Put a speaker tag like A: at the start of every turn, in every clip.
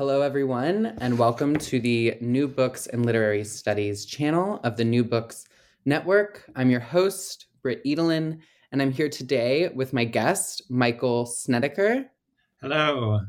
A: Hello, everyone, and welcome to the New Books and Literary Studies channel of the New Books Network. I'm your host, Britt Edelin, and I'm here today with my guest, Michael Snediker.
B: Hello.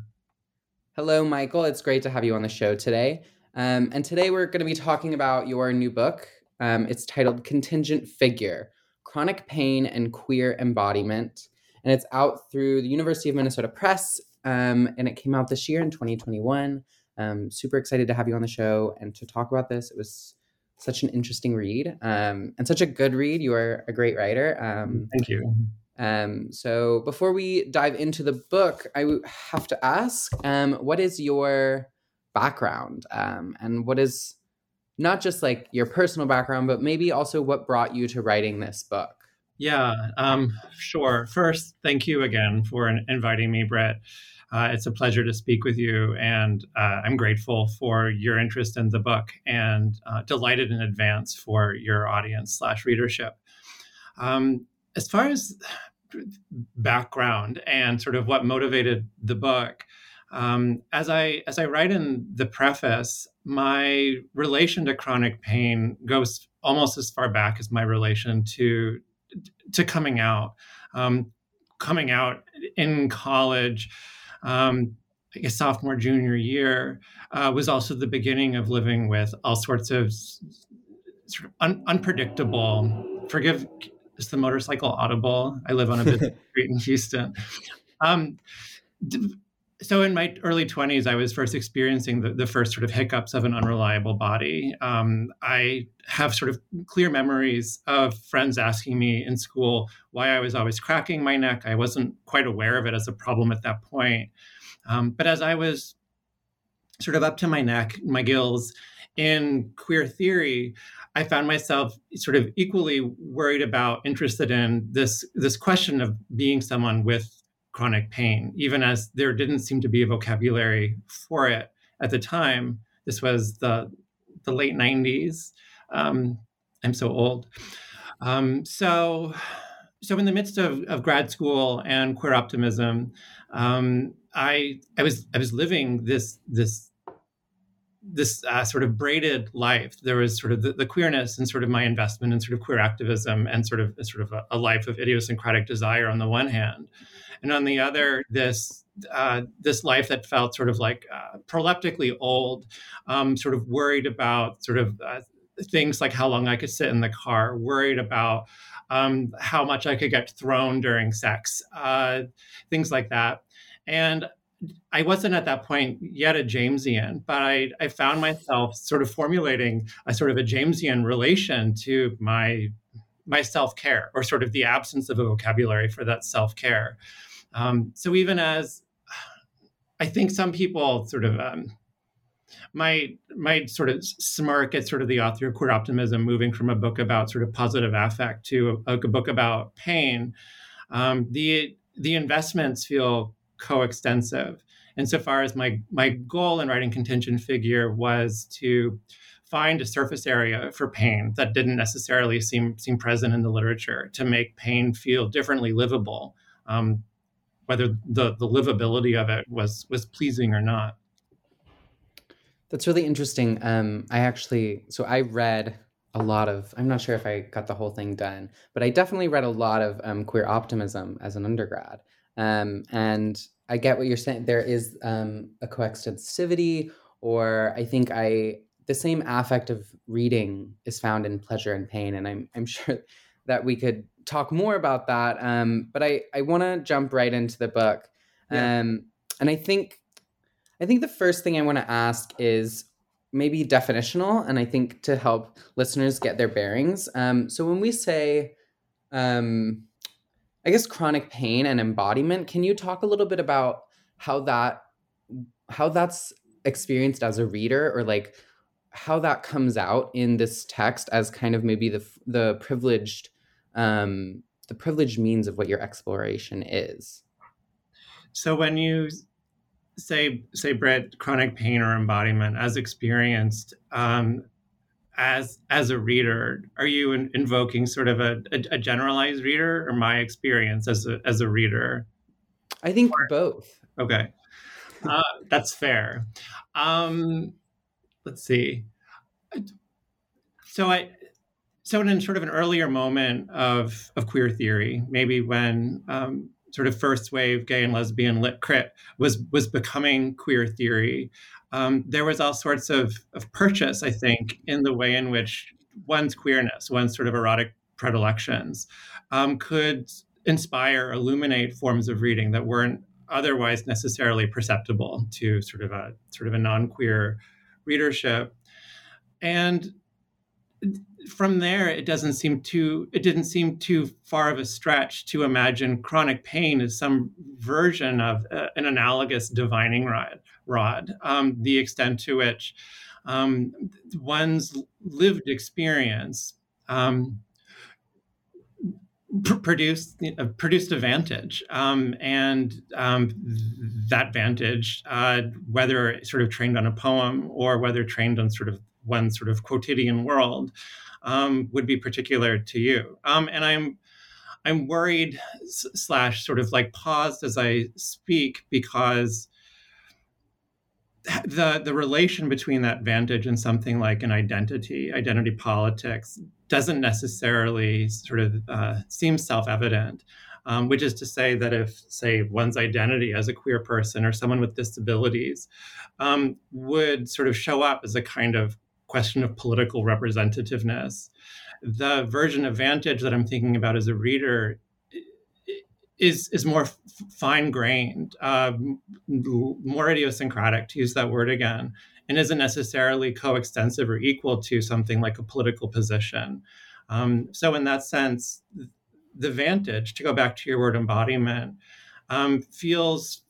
A: Hello, Michael. It's great to have you on the show today. Um, and today we're going to be talking about your new book. Um, it's titled Contingent Figure Chronic Pain and Queer Embodiment. And it's out through the University of Minnesota Press um, and it came out this year in 2021. Um, super excited to have you on the show and to talk about this. It was such an interesting read um, and such a good read. You are a great writer. Um,
B: Thank you.
A: Um, so before we dive into the book, I have to ask, um, what is your background um, and what is not just like your personal background, but maybe also what brought you to writing this book?
B: Yeah, um, sure. First, thank you again for inviting me, Brett. Uh, it's a pleasure to speak with you, and uh, I'm grateful for your interest in the book and uh, delighted in advance for your audience slash readership. Um, as far as background and sort of what motivated the book, um, as I as I write in the preface, my relation to chronic pain goes almost as far back as my relation to to coming out. Um, coming out in college, um, I guess sophomore, junior year, uh, was also the beginning of living with all sorts of sort of un- unpredictable. Forgive, is the motorcycle audible? I live on a busy street in Houston. Um, so in my early 20s i was first experiencing the, the first sort of hiccups of an unreliable body. Um, i have sort of clear memories of friends asking me in school why i was always cracking my neck. I wasn't quite aware of it as a problem at that point. Um, but as i was sort of up to my neck my gills in queer theory i found myself sort of equally worried about interested in this this question of being someone with chronic pain, even as there didn't seem to be a vocabulary for it at the time. This was the the late '90s. Um, I'm so old. Um, so, so in the midst of, of grad school and queer optimism, um, I I was I was living this this this uh, sort of braided life. There was sort of the, the, queerness and sort of my investment in sort of queer activism and sort of sort of a, a life of idiosyncratic desire on the one hand, and on the other, this uh, this life that felt sort of like uh, proleptically old, um, sort of worried about sort of uh, things like how long I could sit in the car, worried about um, how much I could get thrown during sex, uh, things like that, and I wasn't at that point yet a Jamesian, but I, I found myself sort of formulating a sort of a Jamesian relation to my my self care, or sort of the absence of a vocabulary for that self care. Um, so even as I think some people sort of um, might might sort of smirk at sort of the author of queer optimism moving from a book about sort of positive affect to a, a book about pain. Um, the the investments feel coextensive. Insofar as my my goal in writing contingent figure was to find a surface area for pain that didn't necessarily seem seem present in the literature to make pain feel differently livable. Um, whether the the livability of it was was pleasing or not.
A: That's really interesting. Um, I actually, so I read a lot of. I'm not sure if I got the whole thing done, but I definitely read a lot of um, queer optimism as an undergrad. Um, and I get what you're saying. There is um, a coextensivity, or I think I the same affect of reading is found in pleasure and pain, and I'm I'm sure that we could talk more about that. Um, but I, I want to jump right into the book. Yeah. Um, and I think, I think the first thing I want to ask is maybe definitional. And I think to help listeners get their bearings. Um, so when we say, um, I guess chronic pain and embodiment, can you talk a little bit about how that how that's experienced as a reader or like how that comes out in this text as kind of maybe the the privileged um the privileged means of what your exploration is
B: so when you say say Britt, chronic pain or embodiment as experienced um, as as a reader, are you in, invoking sort of a, a, a, generalized reader or my experience as a as a reader?
A: I think or, both.
B: Okay, uh, that's fair. Um, let's see. So I so in sort of an earlier moment of of queer theory, maybe when um, sort of first wave gay and lesbian lit crit was was becoming queer theory. Um, there was all sorts of, of purchase, I think, in the way in which one's queerness, one's sort of erotic predilections, um, could inspire, illuminate forms of reading that weren't otherwise necessarily perceptible to sort of a sort of a non-queer readership. And from there it doesn't seem too it didn't seem too far of a stretch to imagine chronic pain as some version of uh, an analogous divining rod rod um, the extent to which um, one's lived experience um, pr- produced uh, produced a vantage um, and um, that vantage uh, whether sort of trained on a poem or whether trained on sort of one sort of quotidian world um, would be particular to you. Um, and I'm I'm worried slash sort of like paused as I speak because the the relation between that vantage and something like an identity, identity politics, doesn't necessarily sort of uh, seem self evident. Um, which is to say that if, say, one's identity as a queer person or someone with disabilities um, would sort of show up as a kind of question of political representativeness. The version of Vantage that I'm thinking about as a reader is is more fine grained, uh, more idiosyncratic, to use that word again, and isn't necessarily coextensive or equal to something like a political position. Um, so, in that sense, the vantage, to go back to your word embodiment, um, feels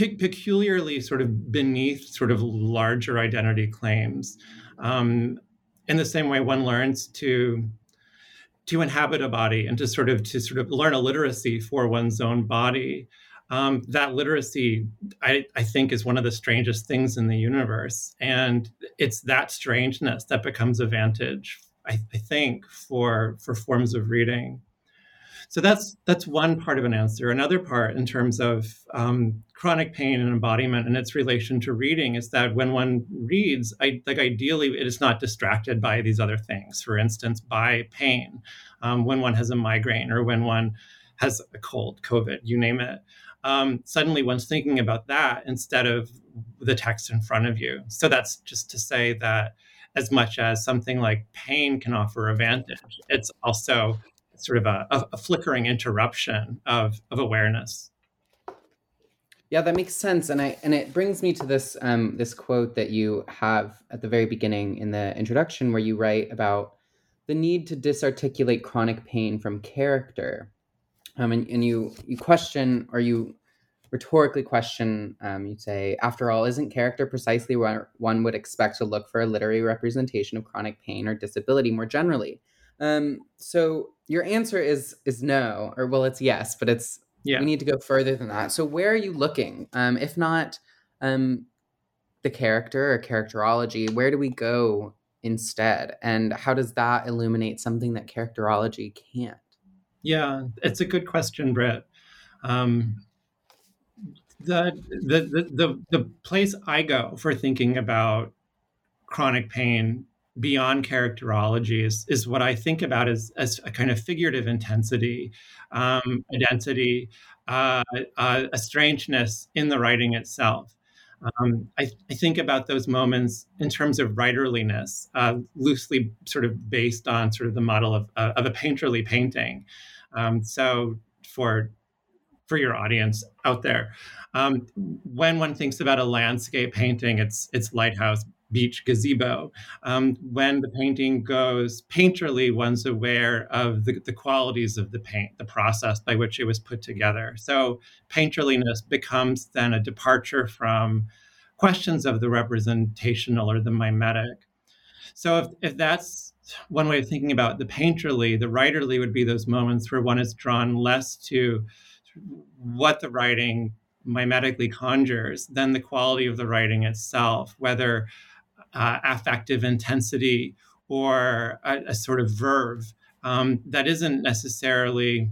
B: pe- peculiarly sort of beneath sort of larger identity claims. Um, in the same way, one learns to to inhabit a body and to sort of to sort of learn a literacy for one's own body. Um, that literacy, I, I, think, is one of the strangest things in the universe, and it's that strangeness that becomes a vantage, I, I think, for for forms of reading. So that's that's one part of an answer. Another part, in terms of um, chronic pain and embodiment and its relation to reading, is that when one reads, I, like ideally, it is not distracted by these other things. For instance, by pain, um, when one has a migraine or when one has a cold, COVID, you name it. Um, suddenly one's thinking about that instead of the text in front of you. So that's just to say that as much as something like pain can offer a vantage, it's also sort of a, a, flickering interruption of, of awareness.
A: Yeah, that makes sense, and I and it brings me to this um, this quote that you have at the very beginning in the introduction, where you write about the need to disarticulate chronic pain from character, um, and, and you you question or you rhetorically question, um, you say, after all, isn't character precisely where one would expect to look for a literary representation of chronic pain or disability more generally? Um, so your answer is is no, or well, it's yes, but it's yeah. we need to go further than that. So where are you looking? Um, if not um, the character or characterology, where do we go instead? And how does that illuminate something that characterology can't?
B: Yeah, it's a good question, Brett. Um, the, the the the the place I go for thinking about chronic pain beyond characterology is, is what I think about as, as a kind of figurative intensity, um, identity, uh, a strangeness in the writing itself. Um, I, I, think about those moments in terms of writerliness, uh, loosely sort of based on sort of the model of, uh, of a painterly painting. Um, so for for your audience out there, um, when one thinks about a landscape painting, it's it's lighthouse beach gazebo. Um, when the painting goes painterly, one's aware of the, the, qualities of the paint, the process by which it was put together. So painterliness becomes then a departure from questions of the representational or the mimetic. So if, if that's one way of thinking about the painterly, the writerly would be those moments where one is drawn less to what the writing mimetically conjures than the quality of the writing itself, whether uh, affective intensity or a, a sort of verve um, that isn't necessarily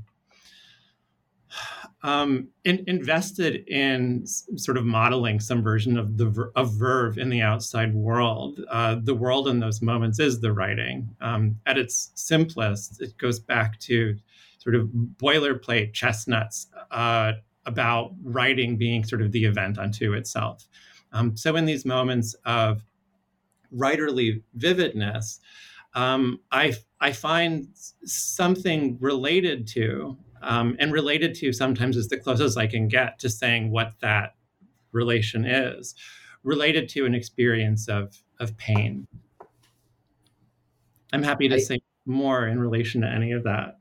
B: um, in, invested in sort of modeling some version of the of verve in the outside world. Uh, the world in those moments is the writing. Um, at its simplest, it goes back to sort of boilerplate chestnuts uh, about writing being sort of the event unto itself. Um, so in these moments of writerly vividness, um, I I find something related to um, and related to sometimes is the closest I can get to saying what that relation is, related to an experience of of pain. I'm happy to I, say more in relation to any of that.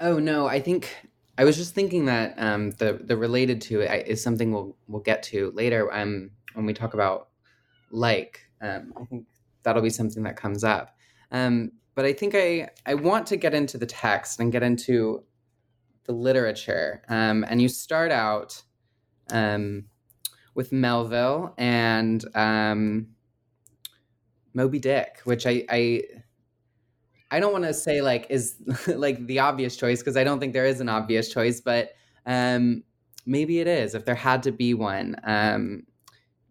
A: Oh no, I think I was just thinking that um, the the related to it is something we'll we'll get to later um, when we talk about like. Um, I think that'll be something that comes up. Um, but I think I I want to get into the text and get into the literature. Um, and you start out um, with Melville and um, Moby Dick, which I I, I don't want to say like is like the obvious choice because I don't think there is an obvious choice, but um, maybe it is if there had to be one. Um,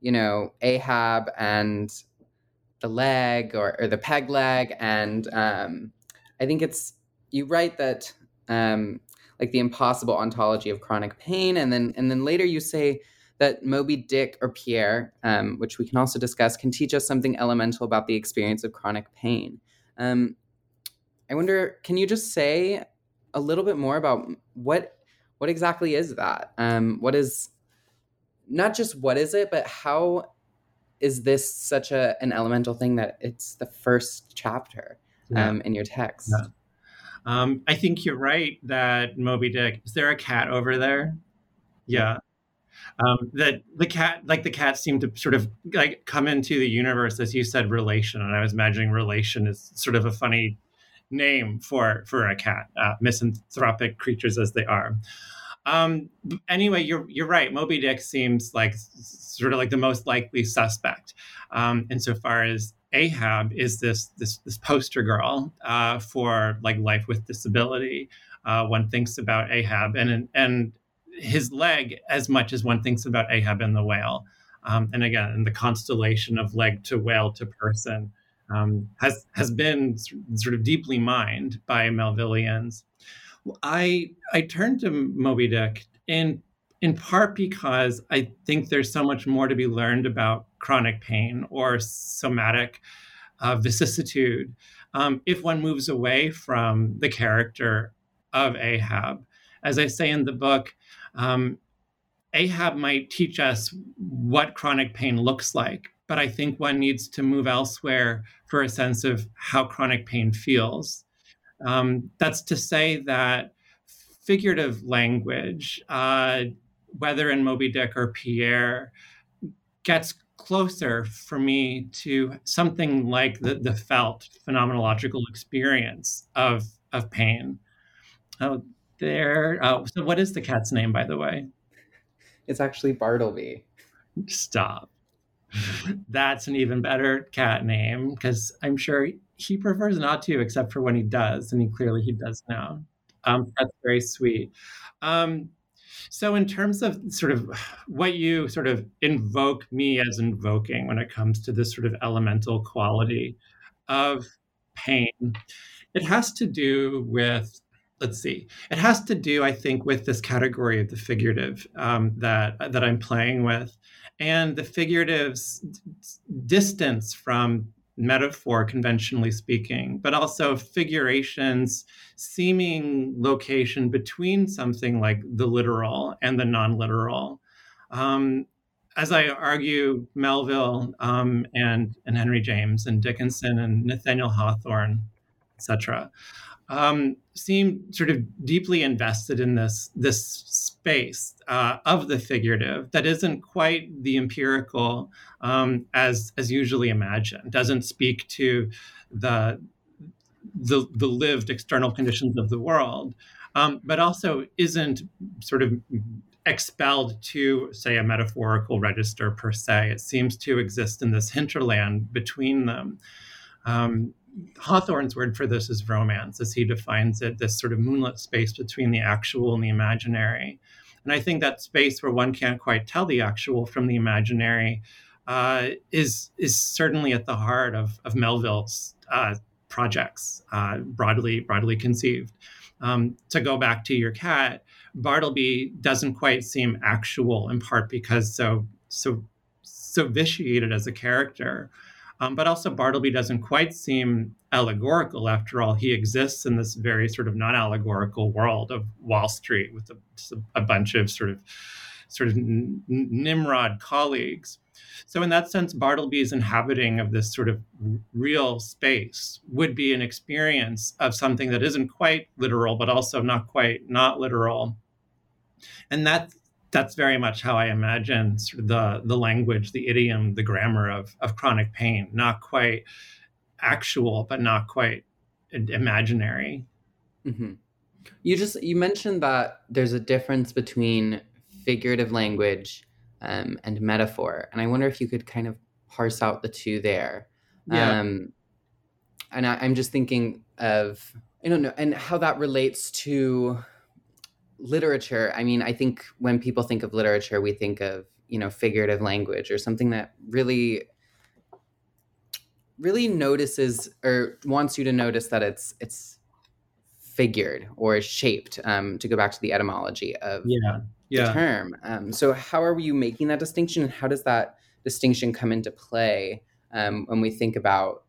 A: you know, Ahab and the leg or, or the peg leg, and um, I think it's you write that um, like the impossible ontology of chronic pain, and then and then later you say that Moby Dick or Pierre, um, which we can also discuss, can teach us something elemental about the experience of chronic pain. Um, I wonder, can you just say a little bit more about what what exactly is that? Um, what is not just what is it, but how is this such a an elemental thing that it's the first chapter yeah. um, in your text?
B: Yeah. Um, I think you're right that Moby Dick. Is there a cat over there? Yeah. Um, that the cat, like the cat, seemed to sort of like come into the universe as you said, relation, and I was imagining relation is sort of a funny name for for a cat, uh, misanthropic creatures as they are. Um, anyway, you're you're right. Moby Dick seems like sort of like the most likely suspect, um, insofar as Ahab is this this this poster girl uh, for like life with disability. Uh, one thinks about Ahab and and his leg as much as one thinks about Ahab and the whale. Um, and again, in the constellation of leg to whale to person um, has has been sort of deeply mined by Melvillians. I I turned to Moby Dick in in part because I think there's so much more to be learned about chronic pain or somatic uh, vicissitude um, if one moves away from the character of Ahab. As I say in the book, um, Ahab might teach us what chronic pain looks like, but I think one needs to move elsewhere for a sense of how chronic pain feels. Um, that's to say that figurative language, uh, whether in Moby Dick or Pierre, gets closer for me to something like the, the felt phenomenological experience of of pain. Oh, there. Oh, so what is the cat's name, by the way?
A: It's actually Bartleby.
B: Stop. That's an even better cat name because I'm sure he prefers not to, except for when he does, and he clearly he does now. Um, that's very sweet. Um, so, in terms of sort of what you sort of invoke me as invoking when it comes to this sort of elemental quality of pain, it has to do with let's see it has to do i think with this category of the figurative um, that that i'm playing with and the figurative's distance from metaphor, conventionally speaking, but also figurations, seeming location between something like the literal and the non literal. Um, as I argue, Melville um, and and Henry James and Dickinson and Nathaniel Hawthorne, etc., um, seem sort of deeply invested in this this space uh, of the figurative that isn't quite the empirical um, as as usually imagined. Doesn't speak to the the, the lived external conditions of the world, um, but also isn't sort of expelled to, say, a metaphorical register per se. It seems to exist in this hinterland between them. Um, Hawthorne's word for this is romance, as he defines it, this sort of moonlit space between the actual and the imaginary. And I think that space where one can't quite tell the actual from the imaginary uh, is is certainly at the heart of, of Melville's uh, projects, uh, broadly broadly conceived. Um, to go back to your cat, Bartleby doesn't quite seem actual in part because so so so vitiated as a character. Um, but also Bartleby doesn't quite seem allegorical. After all, he exists in this very sort of non-allegorical world of Wall Street with a, a bunch of sort of sort of Nimrod colleagues. So, in that sense, Bartleby's inhabiting of this sort of real space would be an experience of something that isn't quite literal, but also not quite not literal. And that that's very much how I imagine sort of the the language, the idiom, the grammar of of chronic pain. Not quite actual, but not quite imaginary.
A: Mm-hmm. You just you mentioned that there's a difference between figurative language um, and metaphor. And I wonder if you could kind of parse out the two there. Yeah. Um, and I, I'm just thinking of, I don't know, and how that relates to literature. I mean, I think when people think of literature, we think of, you know, figurative language or something that really really notices or wants you to notice that it's it's figured or shaped um, to go back to the etymology of
B: yeah yeah.
A: term. Um, so, how are you making that distinction, and how does that distinction come into play um, when we think about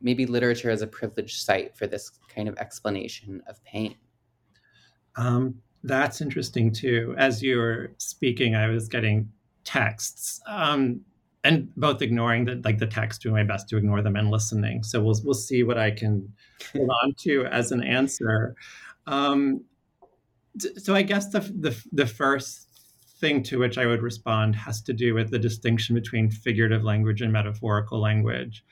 A: maybe literature as a privileged site for this kind of explanation of pain?
B: Um, that's interesting too. As you were speaking, I was getting texts, um, and both ignoring the like the text, doing my best to ignore them, and listening. So we'll we'll see what I can hold on to as an answer. Um, so I guess the, the the first thing to which I would respond has to do with the distinction between figurative language and metaphorical language.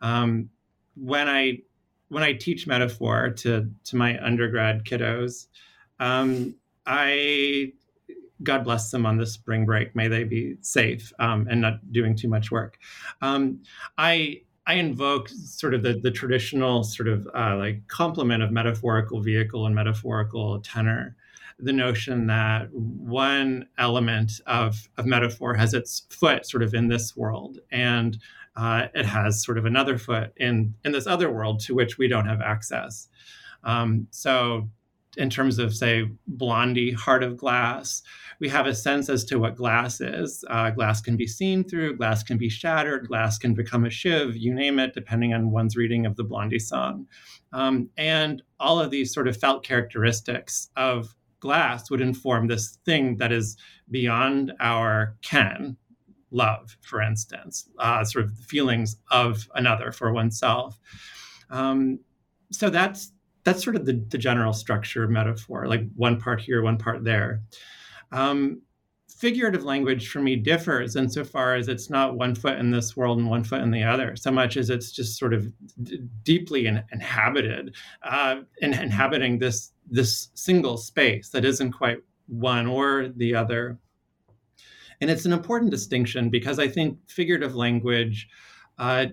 B: Um, when I when I teach metaphor to to my undergrad kiddos, um, I God bless them on the spring break. May they be safe um, and not doing too much work. Um, I I invoke sort of the, the traditional sort of uh, like complement of metaphorical vehicle and metaphorical tenor the notion that one element of, of metaphor has its foot sort of in this world and uh, it has sort of another foot in, in this other world to which we don't have access. Um, so, in terms of, say, Blondie, Heart of Glass, we have a sense as to what glass is. Uh, glass can be seen through, glass can be shattered, glass can become a shiv, you name it, depending on one's reading of the Blondie song. Um, and all of these sort of felt characteristics of glass would inform this thing that is beyond our ken love for instance uh, sort of the feelings of another for oneself um, so that's that's sort of the, the general structure of metaphor like one part here one part there um, figurative language for me differs insofar as it's not one foot in this world and one foot in the other so much as it's just sort of d- deeply in, inhabited uh, in, inhabiting this this single space that isn't quite one or the other. And it's an important distinction because I think figurative language, uh,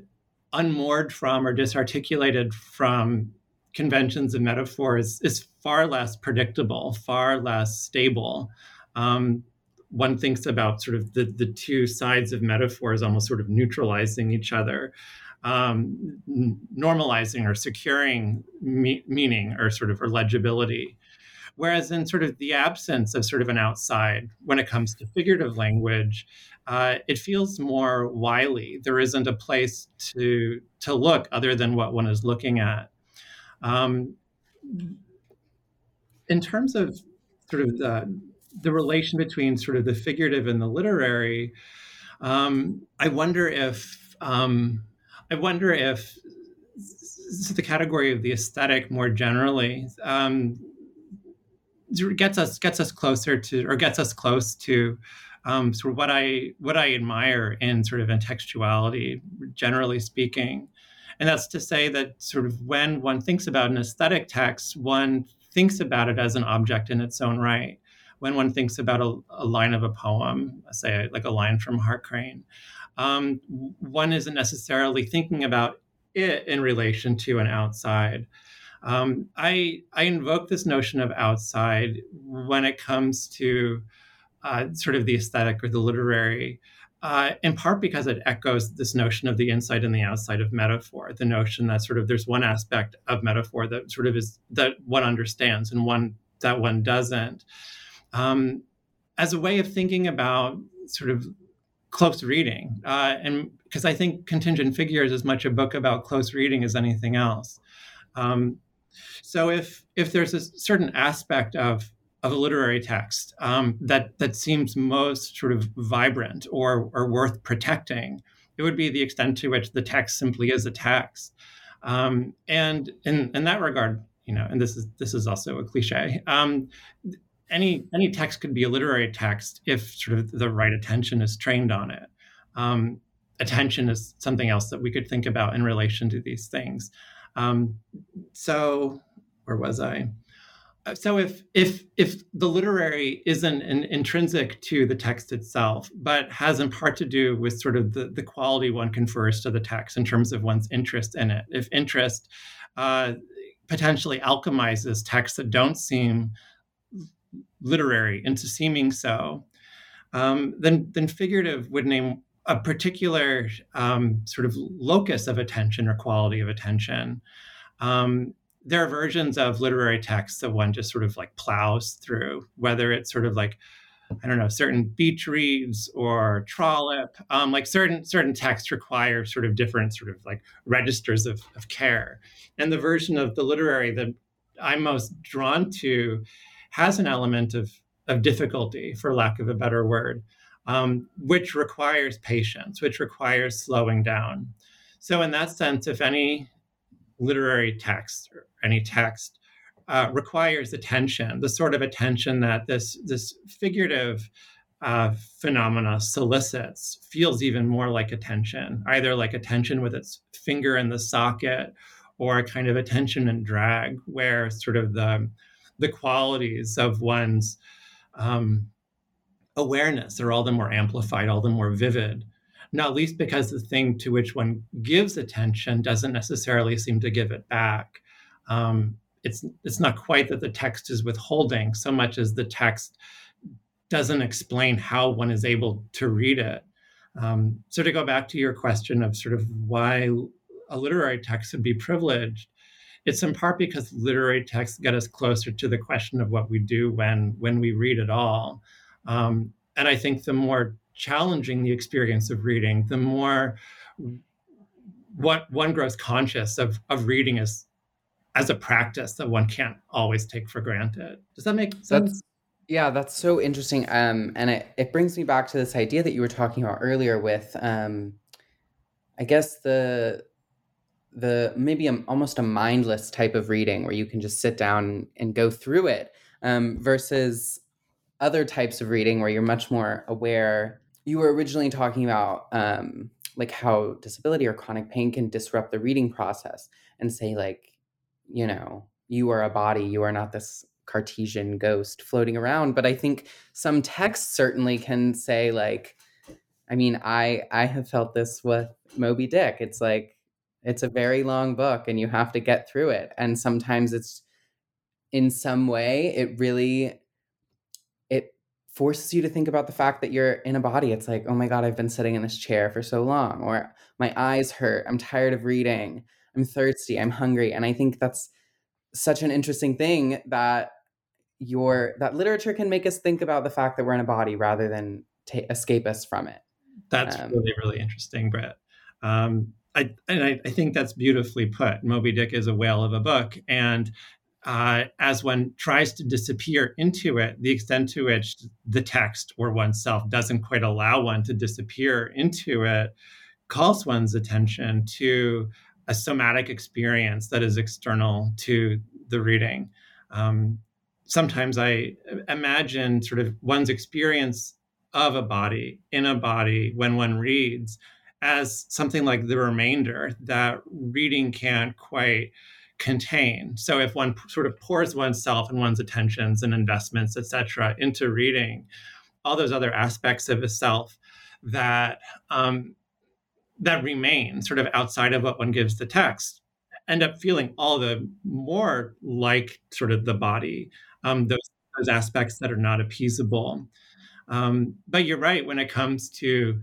B: unmoored from or disarticulated from conventions and metaphors, is far less predictable, far less stable. Um, one thinks about sort of the, the two sides of metaphors almost sort of neutralizing each other um, normalizing or securing me- meaning or sort of or legibility. Whereas in sort of the absence of sort of an outside, when it comes to figurative language, uh, it feels more wily. There isn't a place to to look other than what one is looking at. Um, in terms of sort of the the relation between sort of the figurative and the literary, Um, I wonder if um, I wonder if the category of the aesthetic more generally um, gets us gets us closer to or gets us close to um, sort of what I what I admire in sort of in textuality, generally speaking, and that's to say that sort of when one thinks about an aesthetic text, one thinks about it as an object in its own right. When one thinks about a, a line of a poem, say like a line from Hart Crane, um, one isn't necessarily thinking about it in relation to an outside. Um, I I invoke this notion of outside when it comes to uh, sort of the aesthetic or the literary, uh, in part because it echoes this notion of the inside and the outside of metaphor. The notion that sort of there's one aspect of metaphor that sort of is that one understands and one that one doesn't. Um, as a way of thinking about sort of close reading, uh, and because I think Contingent Figures is as much a book about close reading as anything else. Um, so if if there's a certain aspect of of a literary text um, that that seems most sort of vibrant or or worth protecting, it would be the extent to which the text simply is a text. Um, and in in that regard, you know, and this is this is also a cliche. Um, any any text could be a literary text if sort of the right attention is trained on it. Um, attention is something else that we could think about in relation to these things. Um, so, where was I? Uh, so if if if the literary isn't an intrinsic to the text itself, but has in part to do with sort of the, the quality one confers to the text in terms of one's interest in it, if interest uh, potentially alchemizes texts that don't seem literary into seeming so, um, then then figurative would name a particular um, sort of locus of attention or quality of attention. Um, there are versions of literary texts that one just sort of like plows through, whether it's sort of like I don't know, certain beach reads or Trollope. Um, like certain certain texts require sort of different sort of like registers of, of care. And the version of the literary that I'm most drawn to has an element of of difficulty, for lack of a better word um, which requires patience, which requires slowing down. So, in that sense, if any literary text or any text uh, requires attention, the sort of attention that this this figurative uh, phenomena solicits feels even more like attention, either like attention with its finger in the socket, or a kind of attention and drag, where sort of the the qualities of one's um, awareness are all the more amplified, all the more vivid, not least because the thing to which one gives attention doesn't necessarily seem to give it back. Um, it's it's not quite that the text is withholding so much as the text doesn't explain how one is able to read it. Um, so to go back to your question of sort of why a literary text would be privileged, it's in part because literary texts get us closer to the question of what we do when when we read at all. Um, and I think the more challenging the experience of reading, the more what one grows conscious of of reading as as a practice that one can't always take for granted. Does that make sense?
A: That's, yeah, that's so interesting. Um, and it, it brings me back to this idea that you were talking about earlier with, um, I guess the the maybe a, almost a mindless type of reading where you can just sit down and go through it um, versus other types of reading where you're much more aware. You were originally talking about um, like how disability or chronic pain can disrupt the reading process and say like, you know, you are a body, you are not this Cartesian ghost floating around. But I think some texts certainly can say like, I mean, I I have felt this with Moby Dick. It's like it's a very long book and you have to get through it. And sometimes it's in some way it really forces you to think about the fact that you're in a body. It's like, oh my God, I've been sitting in this chair for so long, or my eyes hurt. I'm tired of reading. I'm thirsty. I'm hungry. And I think that's such an interesting thing that your that literature can make us think about the fact that we're in a body rather than ta- escape us from it.
B: That's um, really really interesting, Brett. Um, I and I, I think that's beautifully put. Moby Dick is a whale of a book, and uh, as one tries to disappear into it, the extent to which the text or oneself doesn't quite allow one to disappear into it calls one's attention to a somatic experience that is external to the reading. Um, sometimes I imagine sort of one's experience of a body in a body when one reads as something like the remainder that reading can't quite contain. So if one sort of pours oneself and one's attentions and investments, etc., into reading, all those other aspects of a self that um, that remain sort of outside of what one gives the text end up feeling all the more like sort of the body, um, those, those aspects that are not appeasable. Um, but you're right when it comes to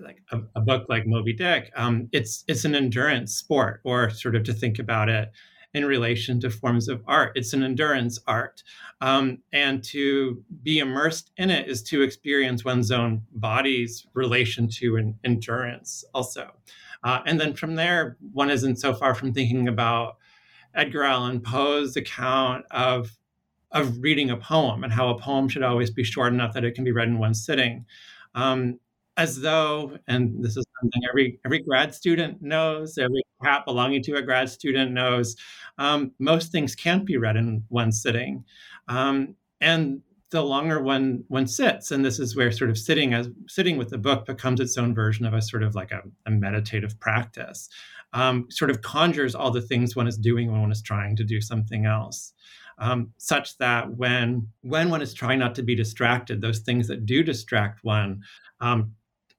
B: like a, a book like Moby Dick, um, it's it's an endurance sport, or sort of to think about it in relation to forms of art. It's an endurance art, um, and to be immersed in it is to experience one's own body's relation to an endurance, also. Uh, and then from there, one isn't so far from thinking about Edgar Allan Poe's account of of reading a poem and how a poem should always be short enough that it can be read in one sitting. Um, as though, and this is something every every grad student knows, every cat belonging to a grad student knows, um, most things can't be read in one sitting, um, and the longer one one sits, and this is where sort of sitting as sitting with the book becomes its own version of a sort of like a, a meditative practice, um, sort of conjures all the things one is doing when one is trying to do something else. Um, such that when when one is trying not to be distracted, those things that do distract one um,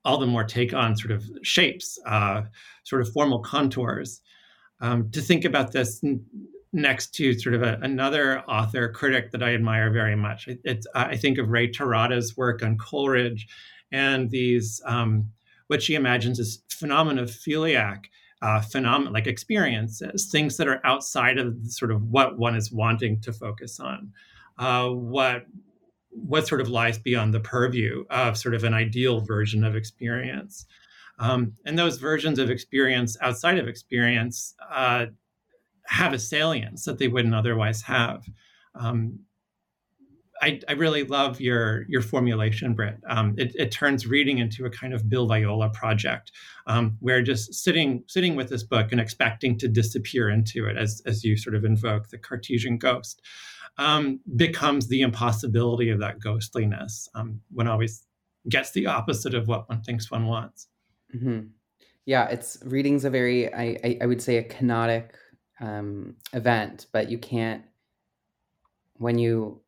B: all the more take on sort of shapes, uh, sort of formal contours. Um, to think about this n- next to sort of a, another author critic that I admire very much. It, it's I think of Rei Terada's work on Coleridge and these um, what she imagines as philiac uh, phenomena like experiences, things that are outside of sort of what one is wanting to focus on. Uh, what what sort of lies beyond the purview of sort of an ideal version of experience. Um, and those versions of experience outside of experience uh, have a salience that they wouldn't otherwise have. Um, I, I, really love your your formulation, Britt. Um, it, it, turns reading into a kind of Bill Viola project, um, where just sitting sitting with this book and expecting to disappear into it, as as you sort of invoke the Cartesian ghost um, becomes the impossibility of that ghostliness. Um, one always gets the opposite of what one thinks one wants.
A: Mm-hmm. Yeah, it's reading's a very, I, I, I would say, a kenotic um, event, but you can't, when you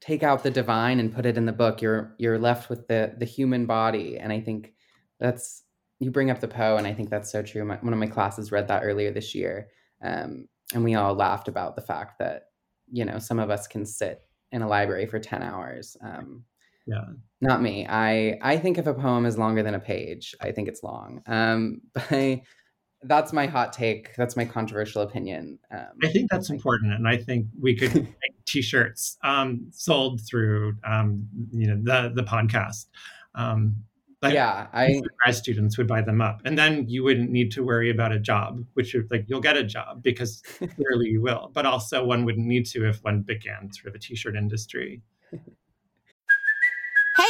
A: take out the divine and put it in the book, you're you're left with the the human body, and I think that's you bring up the Poe, and I think that's so true. My, one of my classes read that earlier this year, um, and we all laughed about the fact that you know some of us can sit in a library for 10 hours um,
B: yeah.
A: not me. I i think if a poem is longer than a page i think it's long. Um, but I, that's my hot take. That's my controversial opinion
B: um, i think that's important and i think we could make t-shirts um, sold through um, you know the the podcast
A: but yeah, I
B: grad students would buy them up, and then you wouldn't need to worry about a job, which is like you'll get a job because clearly you will. But also, one wouldn't need to if one began sort of a t-shirt industry.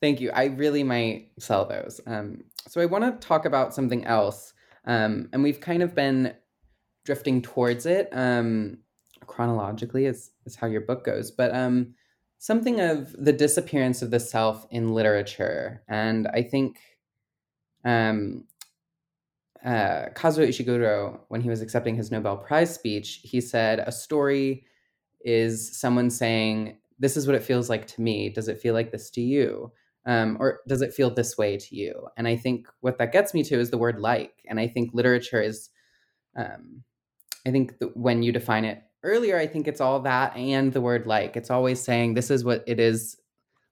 A: Thank you. I really might sell those. Um, so I want to talk about something else, um, and we've kind of been drifting towards it um, chronologically, is is how your book goes. But um, something of the disappearance of the self in literature, and I think um, uh, Kazuo Ishiguro, when he was accepting his Nobel Prize speech, he said, "A story is someone saying." This is what it feels like to me. Does it feel like this to you? Um, or does it feel this way to you and i think what that gets me to is the word like and i think literature is um, i think when you define it earlier, I think it's all that and the word like. It's always saying this is what it is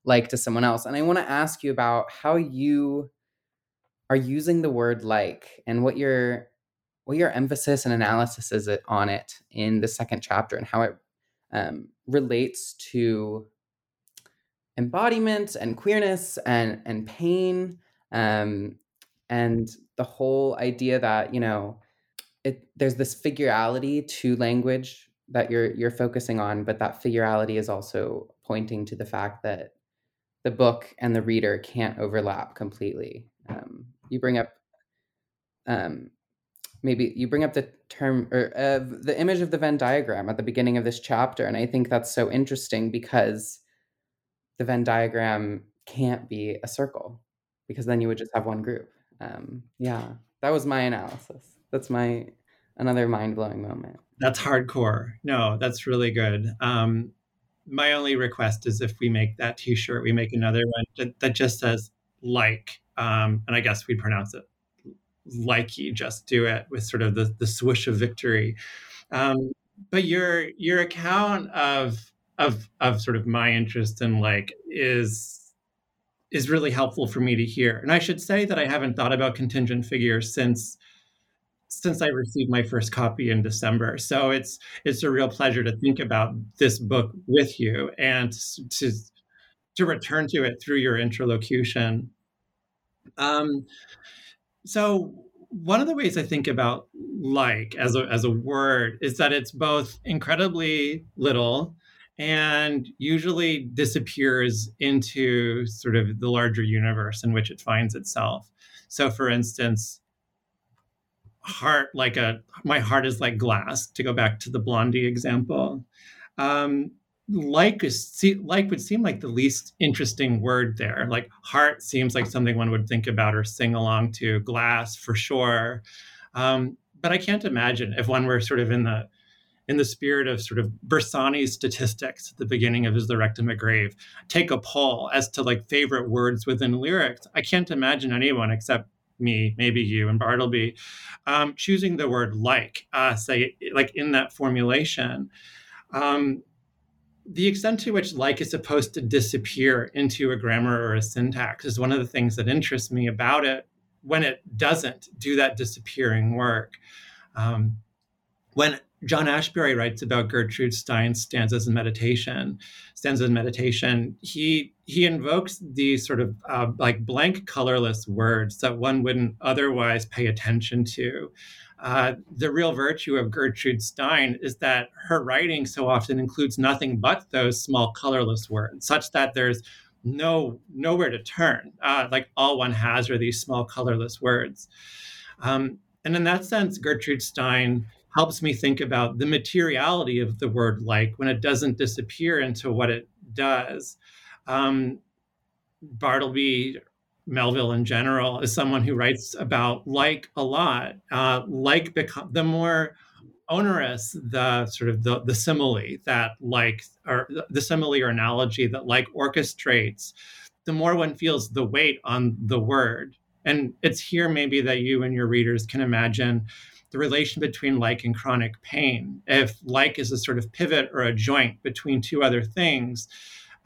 A: like to someone else. And I want to ask you about how you are using the word like and what your what your emphasis and analysis is on it in the second chapter and how it um, relates to embodiment and queerness and and pain um, and the whole idea that you know it there's this figurality to language that you're you're focusing on but that figurality is also pointing to the fact that the book and the reader can't overlap completely. Um, you bring up um, maybe you bring up the term or uh, the image of the venn diagram at the beginning of this chapter and i think that's so interesting because the venn diagram can't be a circle because then you would just have one group. Um, yeah that was my analysis. That's my another mind-blowing moment.
B: That's hardcore. No that's really good. Um, my only request is if we make that t-shirt we make another one that, that just says like um, and i guess we'd pronounce it likey just do it with sort of the, the swoosh of victory. Um, but your your account of of of sort of my interest in like is is really helpful for me to hear. And I should say that I haven't thought about contingent figures since since I received my first copy in December. So it's it's a real pleasure to think about this book with you and to to return to it through your interlocution. Um, so one of the ways I think about like as a as a word is that it's both incredibly little and usually disappears into sort of the larger universe in which it finds itself. So, for instance, heart like a my heart is like glass. To go back to the Blondie example, um, like is like would seem like the least interesting word there. Like heart seems like something one would think about or sing along to. Glass for sure, um, but I can't imagine if one were sort of in the in the spirit of sort of Bersani's statistics at the beginning of his The Rectum a Grave, take a poll as to like favorite words within lyrics. I can't imagine anyone except me, maybe you and Bartleby, um, choosing the word like, uh, say, like in that formulation. Um, the extent to which like is supposed to disappear into a grammar or a syntax is one of the things that interests me about it when it doesn't do that disappearing work. Um, when John Ashbery writes about Gertrude Stein's stanzas in meditation. Stanzas in meditation. He he invokes these sort of uh, like blank, colorless words that one wouldn't otherwise pay attention to. Uh, the real virtue of Gertrude Stein is that her writing so often includes nothing but those small, colorless words, such that there's no nowhere to turn. Uh, like all one has are these small, colorless words. Um, and in that sense, Gertrude Stein helps me think about the materiality of the word like when it doesn't disappear into what it does. Um, Bartleby, Melville in general, is someone who writes about like a lot. Uh, like become the more onerous the sort of the, the simile that like or the simile or analogy that like orchestrates, the more one feels the weight on the word. And it's here maybe that you and your readers can imagine the relation between like and chronic pain. If like is a sort of pivot or a joint between two other things,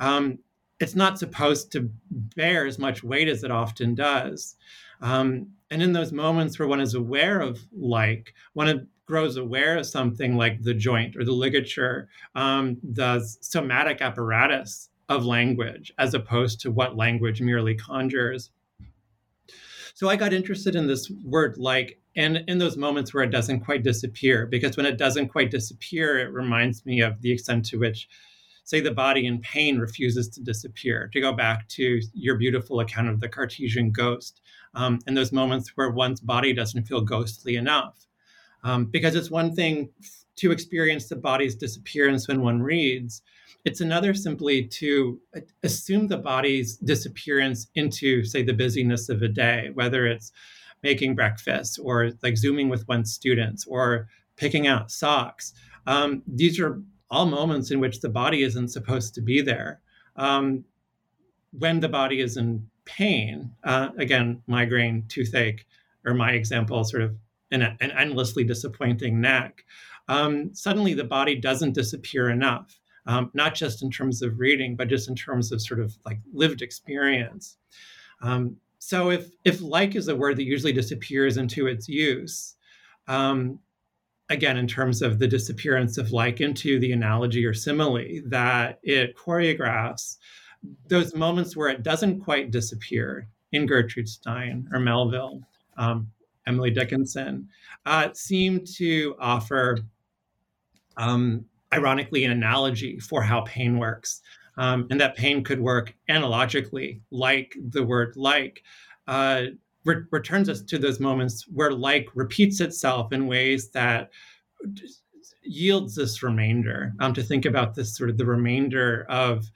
B: um, it's not supposed to bear as much weight as it often does. Um, and in those moments where one is aware of like, one grows aware of something like the joint or the ligature, um, the somatic apparatus of language, as opposed to what language merely conjures. So I got interested in this word like and in those moments where it doesn't quite disappear because when it doesn't quite disappear it reminds me of the extent to which say the body in pain refuses to disappear. To go back to your beautiful account of the cartesian ghost um, in those moments where one's body doesn't feel ghostly enough. Um, because it's one thing to experience the body's disappearance when one reads it's another simply to assume the body's disappearance into say the busyness of a day whether it's making breakfast or like zooming with one's students or picking out socks. Um, these are all moments in which the body isn't supposed to be there. Um, when the body is in pain, uh, again, migraine, toothache, or my example, sort of an, an endlessly disappointing neck, um, suddenly the body doesn't disappear enough, um, not just in terms of reading, but just in terms of sort of like lived experience. Um, so if if like is a word that usually disappears into its use, um, again in terms of the disappearance of like into the analogy or simile that it choreographs, those moments where it doesn't quite disappear in Gertrude Stein or Melville, um, Emily Dickinson, uh, seem to offer, um, ironically, an analogy for how pain works. Um, and that pain could work analogically, like the word like, uh, re- returns us to those moments where like repeats itself in ways that yields this remainder. Um, to think about this sort of the remainder of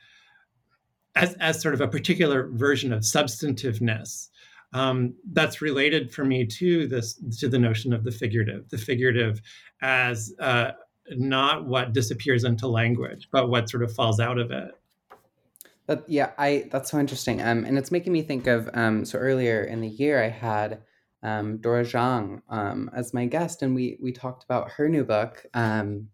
B: as, as sort of a particular version of substantiveness um, that's related for me to this to the notion of the figurative the figurative as uh, not what disappears into language but what sort of falls out of it
A: Yeah, I that's so interesting. Um, and it's making me think of um. So earlier in the year, I had um Dora Zhang um as my guest, and we we talked about her new book um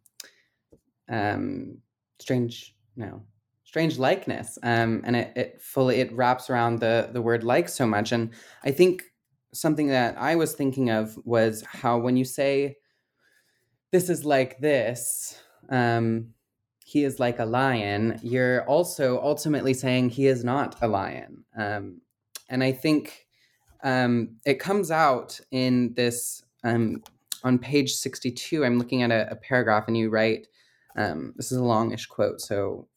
A: um strange no strange likeness um and it, it fully it wraps around the the word like so much and i think something that i was thinking of was how when you say this is like this um he is like a lion you're also ultimately saying he is not a lion um and i think um it comes out in this um on page 62 i'm looking at a, a paragraph and you write um, this is a longish quote, so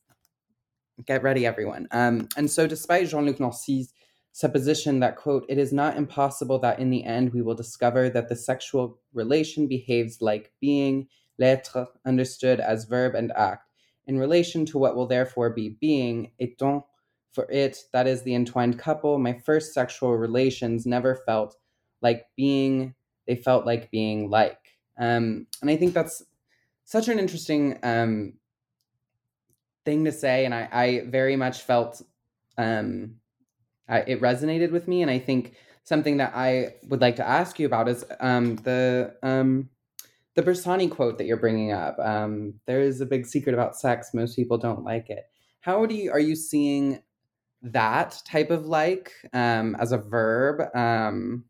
A: get ready, everyone. Um, and so, despite Jean Luc Nancy's supposition that, quote, it is not impossible that in the end we will discover that the sexual relation behaves like being, l'être, understood as verb and act, in relation to what will therefore be being, étant, for it, that is the entwined couple, my first sexual relations never felt like being, they felt like being like. Um, and I think that's such an interesting um, thing to say, and I, I very much felt um, I, it resonated with me. And I think something that I would like to ask you about is um, the um, the Bersani quote that you're bringing up. Um, there is a big secret about sex; most people don't like it. How do you are you seeing that type of like um, as a verb um,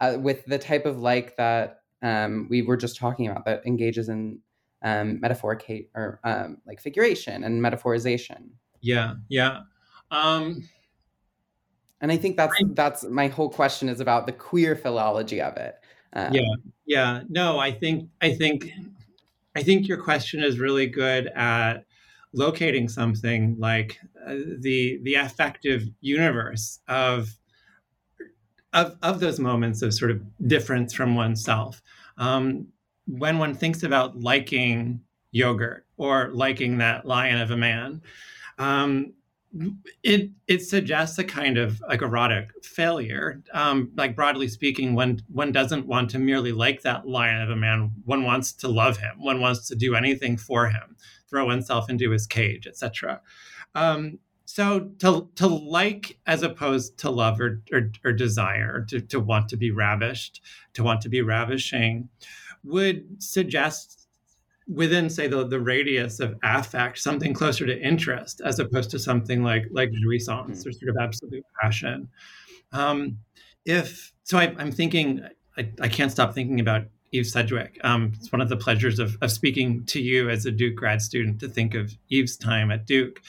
A: uh, with the type of like that um, we were just talking about that engages in um, metaphoric or um, like figuration and metaphorization.
B: yeah yeah um,
A: And I think that's that's my whole question is about the queer philology of it. Um,
B: yeah. Yeah. No i think i think i think your question is really good at locating something like uh, the the affective universe of of of those moments of sort of difference from oneself. Um, when one thinks about liking yogurt or liking that lion of a man um, it it suggests a kind of like erotic failure. Um, like broadly speaking, one one doesn't want to merely like that lion of a man. One wants to love him. One wants to do anything for him, throw oneself into his cage, etc. Um, so to to like as opposed to love or or, or desire, to, to want to be ravished, to want to be ravishing, would suggest within say the, the radius of affect something closer to interest as opposed to something like like jouissance or sort of absolute passion. Um, if so I, i'm thinking I, I can't stop thinking about eve sedgwick. Um, it's one of the pleasures of, of speaking to you as a duke grad student to think of eve's time at duke.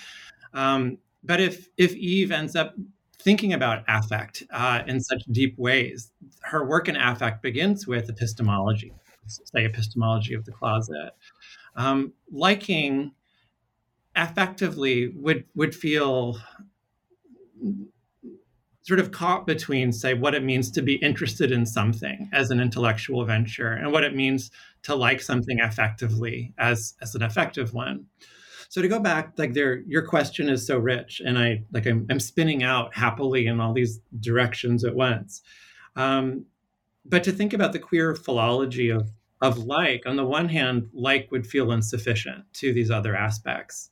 B: Um, but if if eve ends up thinking about affect uh, in such deep ways her work in affect begins with epistemology say epistemology of the closet um, liking affectively would would feel sort of caught between say what it means to be interested in something as an intellectual venture and what it means to like something affectively as as an effective one. So to go back like there your question is so rich and i like i'm, I'm spinning out happily in all these directions at once. Um, but to think about the queer philology of of like on the one hand like would feel insufficient to these other aspects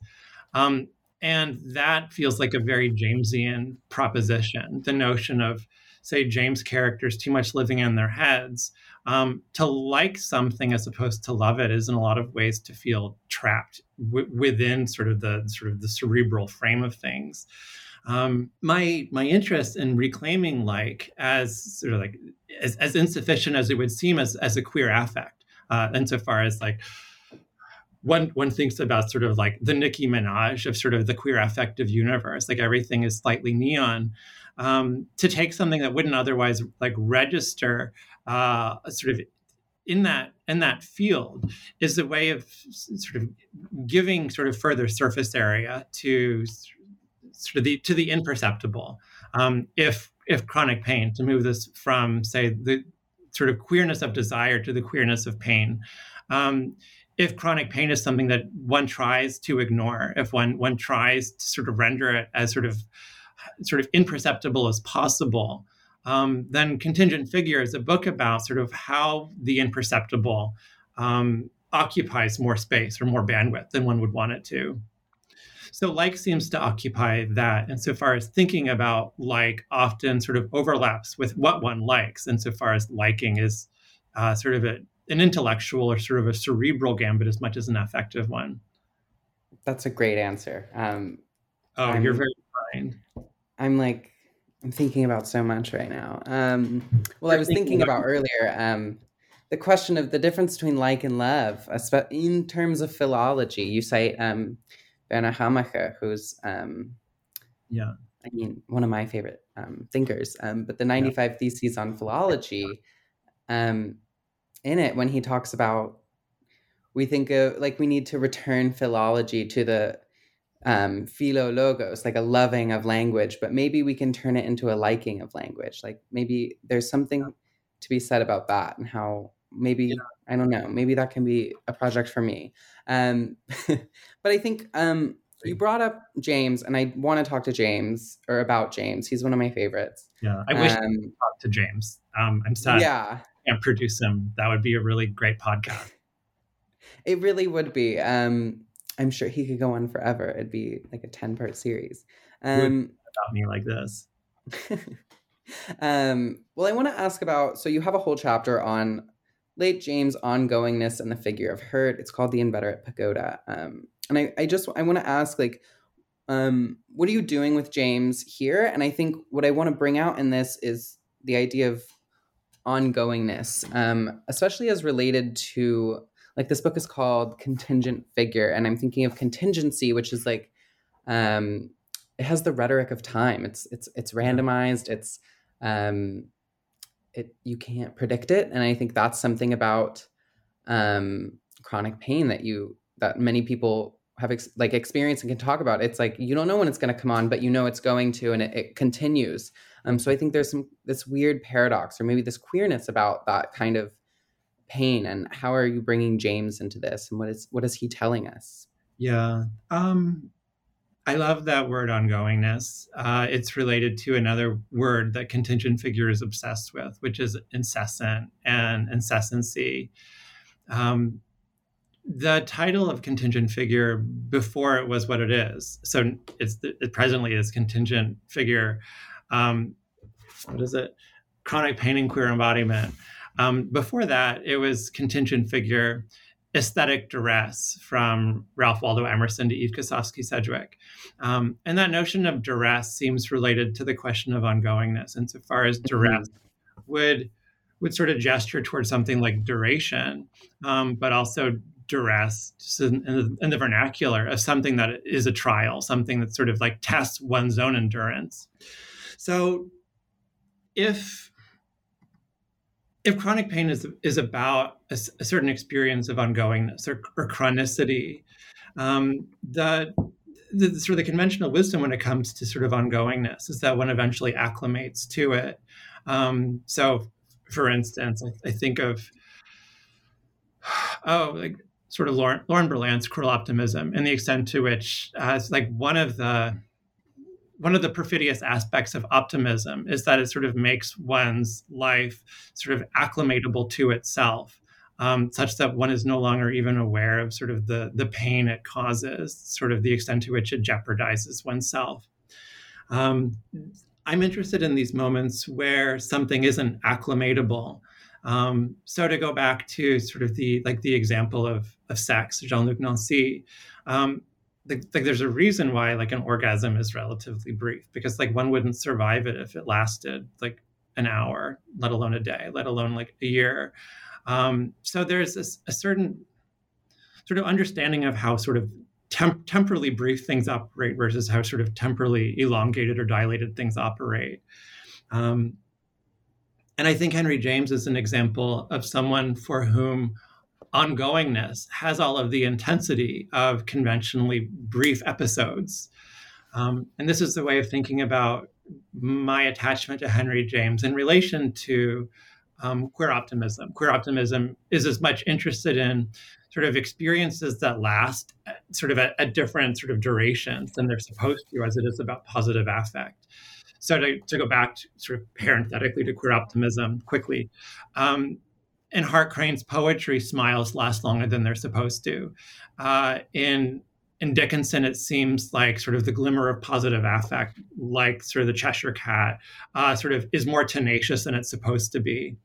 B: um, and that feels like a very Jamesian proposition. The notion of, say, James characters too much living in their heads. Um, to like something as opposed to love it is in a lot of ways to feel trapped w- within sort of the sort of the cerebral frame of things. Um, my my interest in reclaiming like as sort of like as, as insufficient as it would seem as as a queer affect, uh, insofar as like one one thinks about sort of like the Nicki Minaj of sort of the queer affective universe, like everything is slightly neon. Um, to take something that wouldn't otherwise like register uh, sort of in that in that field is a way of sort of giving sort of further surface area to sort of the to the imperceptible. Um, if if chronic pain to move this from say the sort of queerness of desire to the queerness of pain. Um, if chronic pain is something that one tries to ignore, if one one tries to sort of render it as sort of sort of imperceptible as possible, um, then Contingent Figure is a book about sort of how the imperceptible um, occupies more space or more bandwidth than one would want it to. So like seems to occupy that insofar as thinking about like often sort of overlaps with what one likes, insofar as liking is uh, sort of a, an intellectual or sort of a cerebral gambit as much as an affective one.
A: That's a great answer. Um,
B: oh, I'm, you're very kind.
A: I'm like, I'm thinking about so much right now. Um, well, I was thinking about earlier um, the question of the difference between like and love, in terms of philology. You cite um, Werner Hamacher, who's um,
B: yeah,
A: I mean, one of my favorite um, thinkers. Um, but the 95 yeah. Theses on Philology, um, in it, when he talks about, we think of like we need to return philology to the um, philologos, like a loving of language, but maybe we can turn it into a liking of language. Like maybe there's something to be said about that and how maybe yeah. I don't know, maybe that can be a project for me. Um, but I think um, you brought up James, and I want to talk to James or about James. He's one of my favorites.
B: Yeah, I wish um, I could talk to James. Um, I'm sad.
A: Yeah,
B: I can't produce him. That would be a really great podcast.
A: it really would be. Um, I'm sure he could go on forever. It'd be like a ten part series. Um,
B: about me like this.
A: um, well, I want to ask about. So you have a whole chapter on late James' ongoingness and the figure of hurt. It's called the inveterate pagoda. Um, and I, I just I want to ask like, um, what are you doing with James here? And I think what I want to bring out in this is the idea of ongoingness, um, especially as related to like this book is called Contingent Figure, and I'm thinking of contingency, which is like um, it has the rhetoric of time. It's it's it's randomized. It's um, it you can't predict it and i think that's something about um, chronic pain that you that many people have ex- like experience and can talk about it's like you don't know when it's going to come on but you know it's going to and it, it continues um, so i think there's some this weird paradox or maybe this queerness about that kind of pain and how are you bringing james into this and what is what is he telling us
B: yeah um I love that word ongoingness. Uh, it's related to another word that contingent figure is obsessed with, which is incessant and incessancy. Um, the title of contingent figure before it was what it is. So it's it presently is contingent figure. Um, what is it? Chronic pain and queer embodiment. Um, before that, it was contingent figure aesthetic duress from Ralph Waldo Emerson to Eve Kosofsky Sedgwick. Um, and that notion of duress seems related to the question of ongoingness, insofar as mm-hmm. duress mm-hmm. would would sort of gesture towards something like duration, um, but also duress in the, in the vernacular of something that is a trial, something that sort of like tests one's own endurance. So if if chronic pain is is about a, a certain experience of ongoingness or, or chronicity, um, the, the sort of the conventional wisdom when it comes to sort of ongoingness is that one eventually acclimates to it. Um, so, for instance, I, I, think of oh, like sort of Lauren, Lauren cruel optimism and the extent to which, like one of the one of the perfidious aspects of optimism is that it sort of makes one's life sort of acclimatable to itself. um, such that one is no longer even aware of sort of the, the pain it causes, sort of the extent to which it jeopardizes oneself. Um, I'm interested in these moments where something isn't acclimatable. Um, so to go back to sort of the like the example of of sex, Jean-Luc Nancy, um, like, like there's a reason why like an orgasm is relatively brief because like one wouldn't survive it if it lasted like an hour, let alone a day, let alone like a year. Um, so there's a, a, certain sort of understanding of how sort of temp- temporally brief things operate versus how sort of temporally elongated or dilated things operate. Um, and I think Henry James is an example of someone for whom ongoingness has all of the intensity of conventionally brief episodes. Um, and this is the way of thinking about my attachment to Henry James in relation to um, queer optimism. Queer optimism is as much interested in sort of experiences that last sort of at, at different sort of durations than they're supposed to as it is about positive affect. So to, to go back to, sort of parenthetically to queer optimism quickly, um, in Hart Crane's poetry, smiles last longer than they're supposed to. Uh, in in Dickinson, it seems like sort of the glimmer of positive affect, like sort of the Cheshire Cat, uh, sort of is more tenacious than it's supposed to be.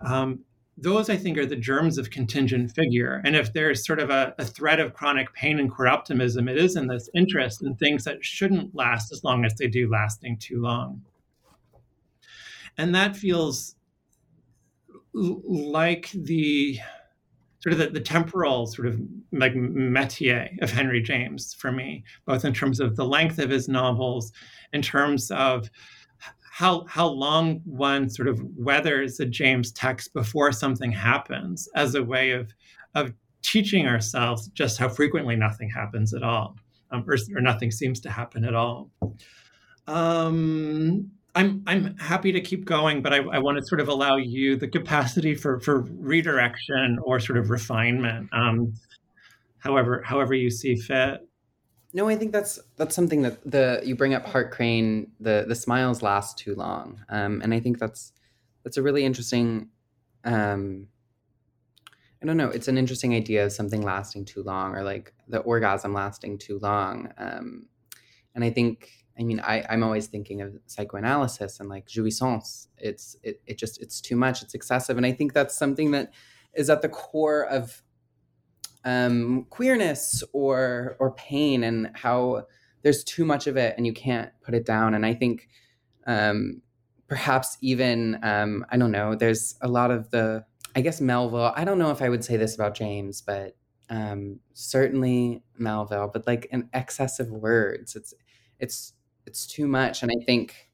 B: Um, those, I think, are the germs of contingent figure. And if there's sort of a, a of chronic pain and queer optimism, it is in this interest in things that shouldn't last as long as they do, lasting too long. And that feels like the sort of the, the, temporal sort of like métier of Henry James for me, both in terms of the length of his novels, in terms of how how long one sort of weathers a James text before something happens as a way of of teaching ourselves just how frequently nothing happens at all, um, or, or, nothing seems to happen at all. Um, I'm I'm happy to keep going, but I, I, want to sort of allow you the capacity for for redirection or sort of refinement, um, however however you see fit.
A: No, I think that's that's something that the you bring up Hart Crane. The the smiles last too long, um, and I think that's that's a really interesting. Um, I don't know. It's an interesting idea of something lasting too long, or like the orgasm lasting too long. Um, and I think I mean, I, I'm always thinking of psychoanalysis and like jouissance. It's it, it just it's too much, it's excessive. And I think that's something that is at the core of um, queerness or or pain and how there's too much of it and you can't put it down. And I think um, perhaps even um, I don't know, there's a lot of the I guess Melville, I don't know if I would say this about James, but um, certainly Melville, but like an excess of words. It's it's it's too much and i think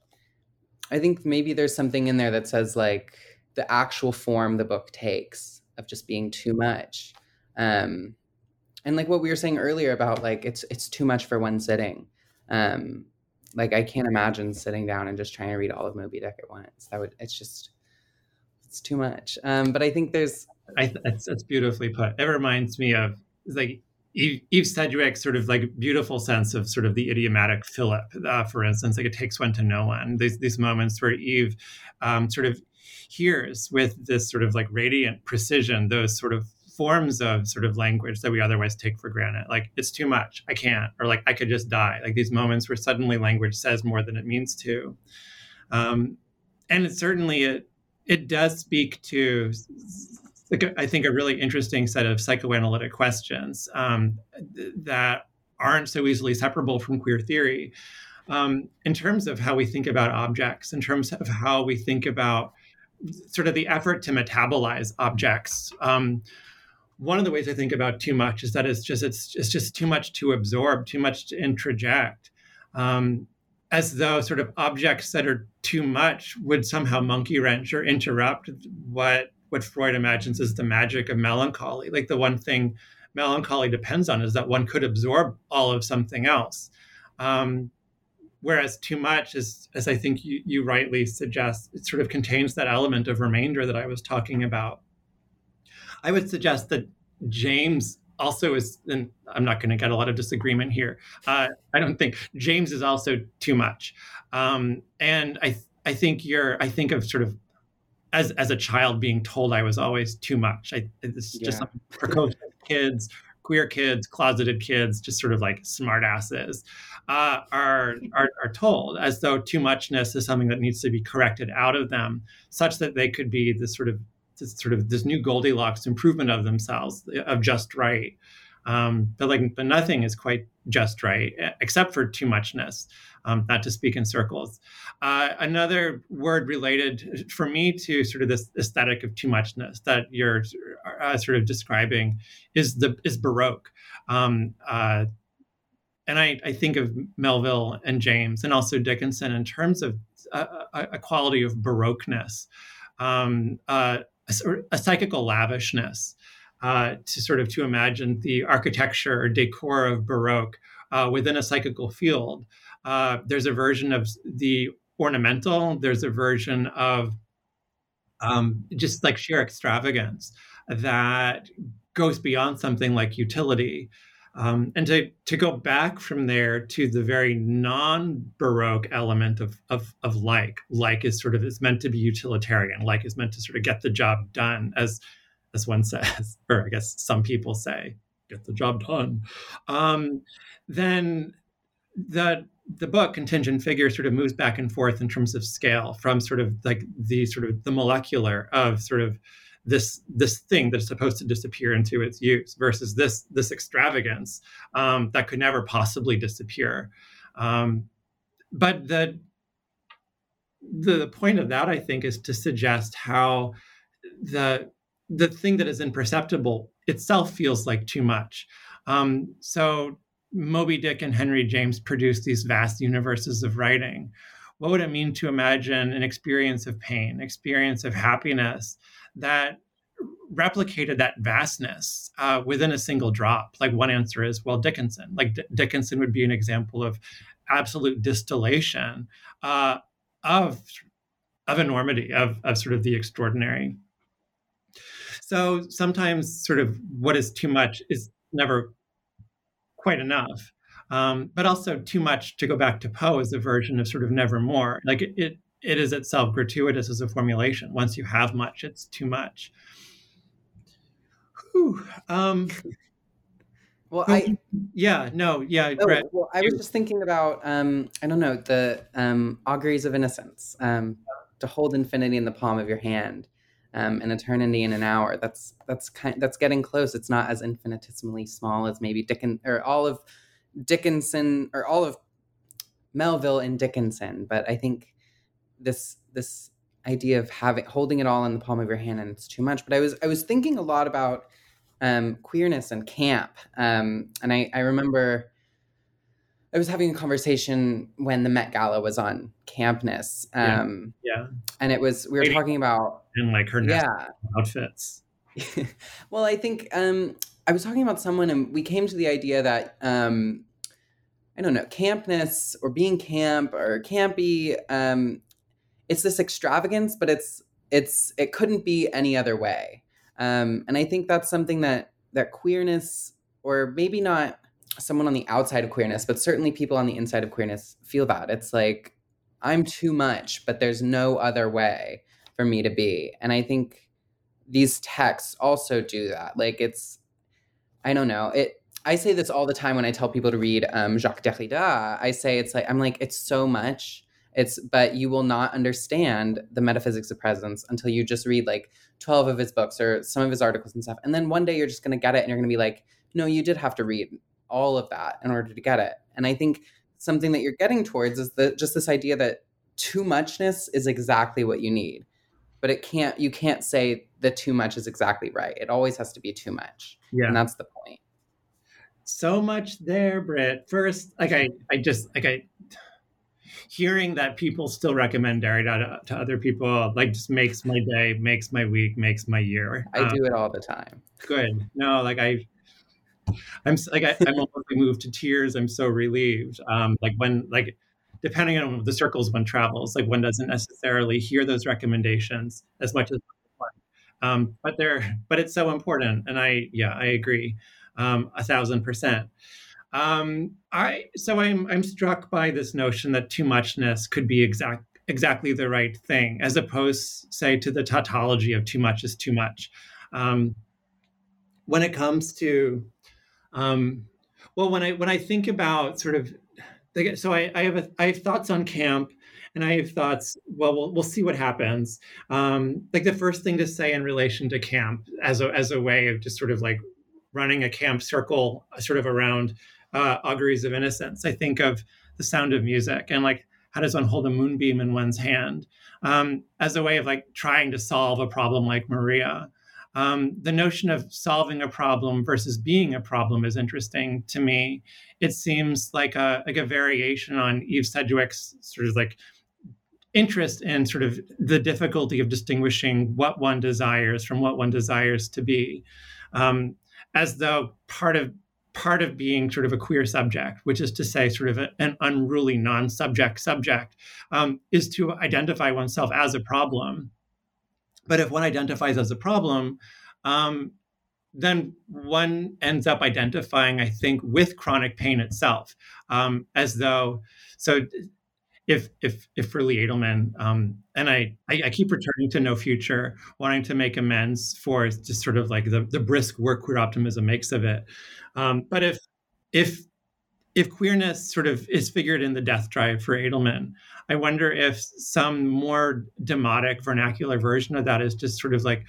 A: i think maybe there's something in there that says like the actual form the book takes of just being too much um and like what we were saying earlier about like it's it's too much for one sitting. Um like i can't imagine sitting down and just trying to read all of moby dick at once. That would it's just it's too much. Um but i think there's
B: i that's, that's beautifully put. It reminds me of like Eve, Eve Sedgwick's sort of like beautiful sense of sort of the idiomatic Philip, uh, for instance, like it takes one to know one. These these moments where Eve um, sort of hears with this sort of like radiant precision those sort of forms of sort of language that we otherwise take for granted. Like it's too much, I can't, or like I could just die. Like these moments where suddenly language says more than it means to. Um, and it certainly it it does speak to like I think a really interesting set of psychoanalytic questions um, that aren't so easily separable from queer theory. Um, in terms of how we think about objects, in terms of how we think about sort of the effort to metabolize objects. Um, one of the ways I think about too much is that it's just it's, it's just too much to absorb, too much to introject, um, as though sort of objects that are too much would somehow monkey wrench or interrupt what what Freud imagines is the magic of melancholy. Like the one thing melancholy depends on is that one could absorb all of something else. Um, whereas too much is, as I think you, you rightly suggest, it sort of contains that element of remainder that I was talking about. I would suggest that James also is, and I'm not going to get a lot of disagreement here. Uh, I don't think James is also too much. Um, and I, I think you're, I think of sort of as as a child being told I was always too much. I this is just
A: Yeah.
B: precocious kids, queer kids, closeted kids, just sort of like smart asses, uh, are, are are told as though too muchness is something that needs to be corrected out of them, such that they could be this sort of sort of this new Goldilocks improvement of themselves of just right. Um, but like, but nothing is quite just right, except for too muchness. Um, not to speak in circles. Uh, another word related for me to sort of this aesthetic of too muchness that you're uh, sort of describing is the is Baroque. Um, uh, and I, I think of Melville and James and also Dickinson in terms of a, a, a quality of Baroqueness, um, uh, a, a psychical lavishness, uh, to sort of to imagine the architecture or decor of Baroque uh, within a psychical field. Uh, there's a version of the ornamental. There's a version of um, just like sheer extravagance that goes beyond something like utility. Um, and to, to go back from there to the very non-baroque element of, of, of like like is sort of is meant to be utilitarian. Like is meant to sort of get the job done as as one says or i guess some people say get the job done. Um, then the the book contingent figure sort of moves back and forth in terms of scale from sort of like the sort of the molecular of sort of this this thing that's supposed to disappear into its use versus this this extravagance um, that could never possibly disappear um, but the the point of that i think is to suggest how the the thing that is imperceptible itself feels like too much um, so Moby Dick and Henry James produced these vast universes of writing. What would it mean to imagine an experience of pain, experience of happiness that replicated that vastness uh, within a single drop? Like one answer is, well, Dickinson. Like D- Dickinson would be an example of absolute distillation uh, of of enormity, of of sort of the extraordinary. So sometimes, sort of, what is too much is never quite enough. Um, but also too much to go back to Poe is a version of sort of nevermore. Like it, it, it is itself gratuitous as a formulation. Once you have much, it's too much. Whew. Um,
A: Well, I
B: yeah, no, yeah,
A: Oh,
B: Brett.
A: well, I was just thinking about um, I don't know the um, auguries of innocence. Um, to hold infinity in the palm of your hand, um, and eternity in an hour. That's that's kind that's getting close. It's not as infinitesimally small as maybe Dickens or all of Dickinson or all of Melville and Dickinson, but I think this this idea of having holding it all in the palm of your hand and it's too much. But I was I was thinking a lot about um, queerness and camp, um, and I I remember. I was having a conversation when the Met Gala was on campness,
B: Yeah.
A: um,
B: yeah,
A: and it was we were
B: Lady-
A: talking about
B: and like her
A: yeah.
B: outfits.
A: well, I think um, I was talking about someone, and we came to the idea that um, I don't know, campness or being camp or campy. It's this extravagance, but it's it's it couldn't be any other way. Um, and I think that's something that that queerness, or maybe not someone on the outside of queerness, but certainly people on the inside of queerness feel that it's like I'm too much, but there's no other way for me to be. And I think these texts also do that. Like it's, I don't know. It. I say this all the time when I tell people to read um, Jacques Derrida. I say it's like I'm like it's so much. It's but you will not understand the metaphysics of presence until you just read like 12 of his books or some of his articles and stuff. And then one day you're just gonna get it and you're gonna be like, no, you did have to read all of that in order to get it. And I think something that you're getting towards is the just this idea that too muchness is exactly what you need but it can't you can't say that too much is exactly right it always has to be too much
B: Yeah,
A: and that's the point
B: so much there, Britt. First, like I, I just like I hearing that people still recommend Derrida to, to other people like just makes my day, makes my week, makes my year.
A: i
B: Um,
A: do it all the time
B: good. No, like I, I'm like I, I'm almost moved to tears. I'm so relieved. Um, like when like depending on the circles one travels, like one doesn't necessarily hear those recommendations as much as one. Um, but they're but it's so important, and I yeah I agree um, a thousand percent. Um, I so I'm I'm struck by this notion that too muchness could be exact exactly the right thing, as opposed, say, to the tautology of too much is too much. Um, when it comes to, um, well, when I when I think about sort of, so I, I have a, I have thoughts on camp, and I have thoughts. Well, we'll, we'll see what happens. Um, like the first thing to say in relation to camp, as a as a way of just sort of like running a camp circle, sort of around uh, auguries of innocence. I think of the sound of music and like how does one hold a moonbeam in one's hand um, as a way of like trying to solve a problem like Maria. Um, the notion of solving a problem versus being a problem is interesting to me. It seems like a like a variation on Eve Sedgwick's sort of like interest in sort of the difficulty of distinguishing what one desires from what one desires to be, um, as though part of part of being sort of a queer subject, which is to say, sort of a, an unruly non subject subject, um, is to identify oneself as a problem. But if one identifies as a problem, um, then one ends up identifying, I think, with chronic pain itself, um, as though so. If if if for Lee Edelman, um, and I, I, I keep returning to No Future, wanting to make amends for just sort of like the the brisk work queer optimism makes of it, um, but if if if queerness sort of is figured in the death drive for Edelman, I wonder if some more demotic vernacular version of that is just sort of like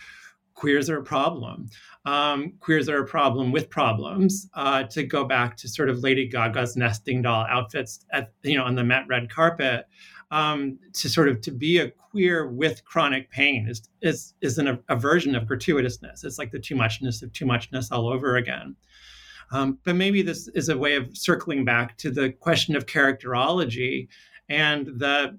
B: queers are a problem. Um, queers are a problem with problems. Uh, to go back to sort of Lady Gaga's nesting doll outfits at you know on the Met red carpet, um, to sort of to be a queer with chronic pain is is is an, a version of gratuitousness. It's like the too muchness of too muchness all over again. Um, but maybe this is a way of circling back to the question of characterology and the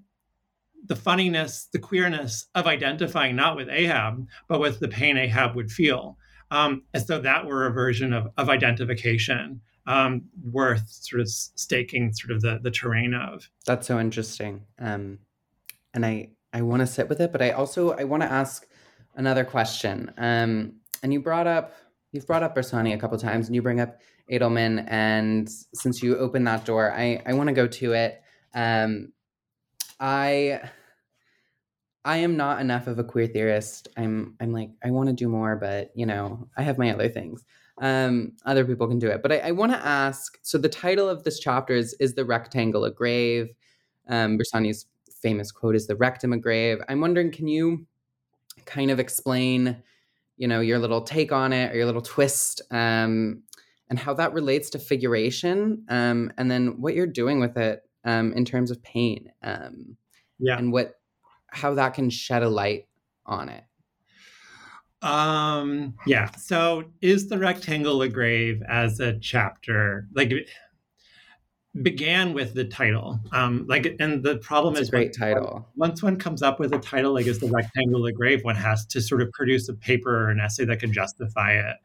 B: the funniness, the queerness of identifying not with Ahab, but with the pain Ahab would feel, um, as though that were a version of, of identification um, worth sort of staking sort of the, the terrain of.
A: That's so interesting. Um, and I, I want to sit with it, but I also, I want to ask another question. Um, and you brought up You've brought up Bersani a couple times, and you bring up Edelman. And since you opened that door, I I want to go to it. Um, I I am not enough of a queer theorist. I'm I'm like I want to do more, but you know I have my other things. Um, other people can do it, but I, I want to ask. So the title of this chapter is is the rectangle a grave? Um, Bersani's famous quote is the rectum a grave. I'm wondering, can you kind of explain? You know your little take on it or your little twist um, and how that relates to figuration um, and then what you're doing with it um, in terms of pain um,
B: yeah.
A: and what how that can shed a light on it.
B: Um yeah. So is the rectangle a grave as a chapter? Like began with the title. Um, like, and the problem
A: That's
B: is
A: great title.
B: Once one comes up with a title like "Is the Rectangle a Grave," one has to sort of produce a paper or an essay that can justify it.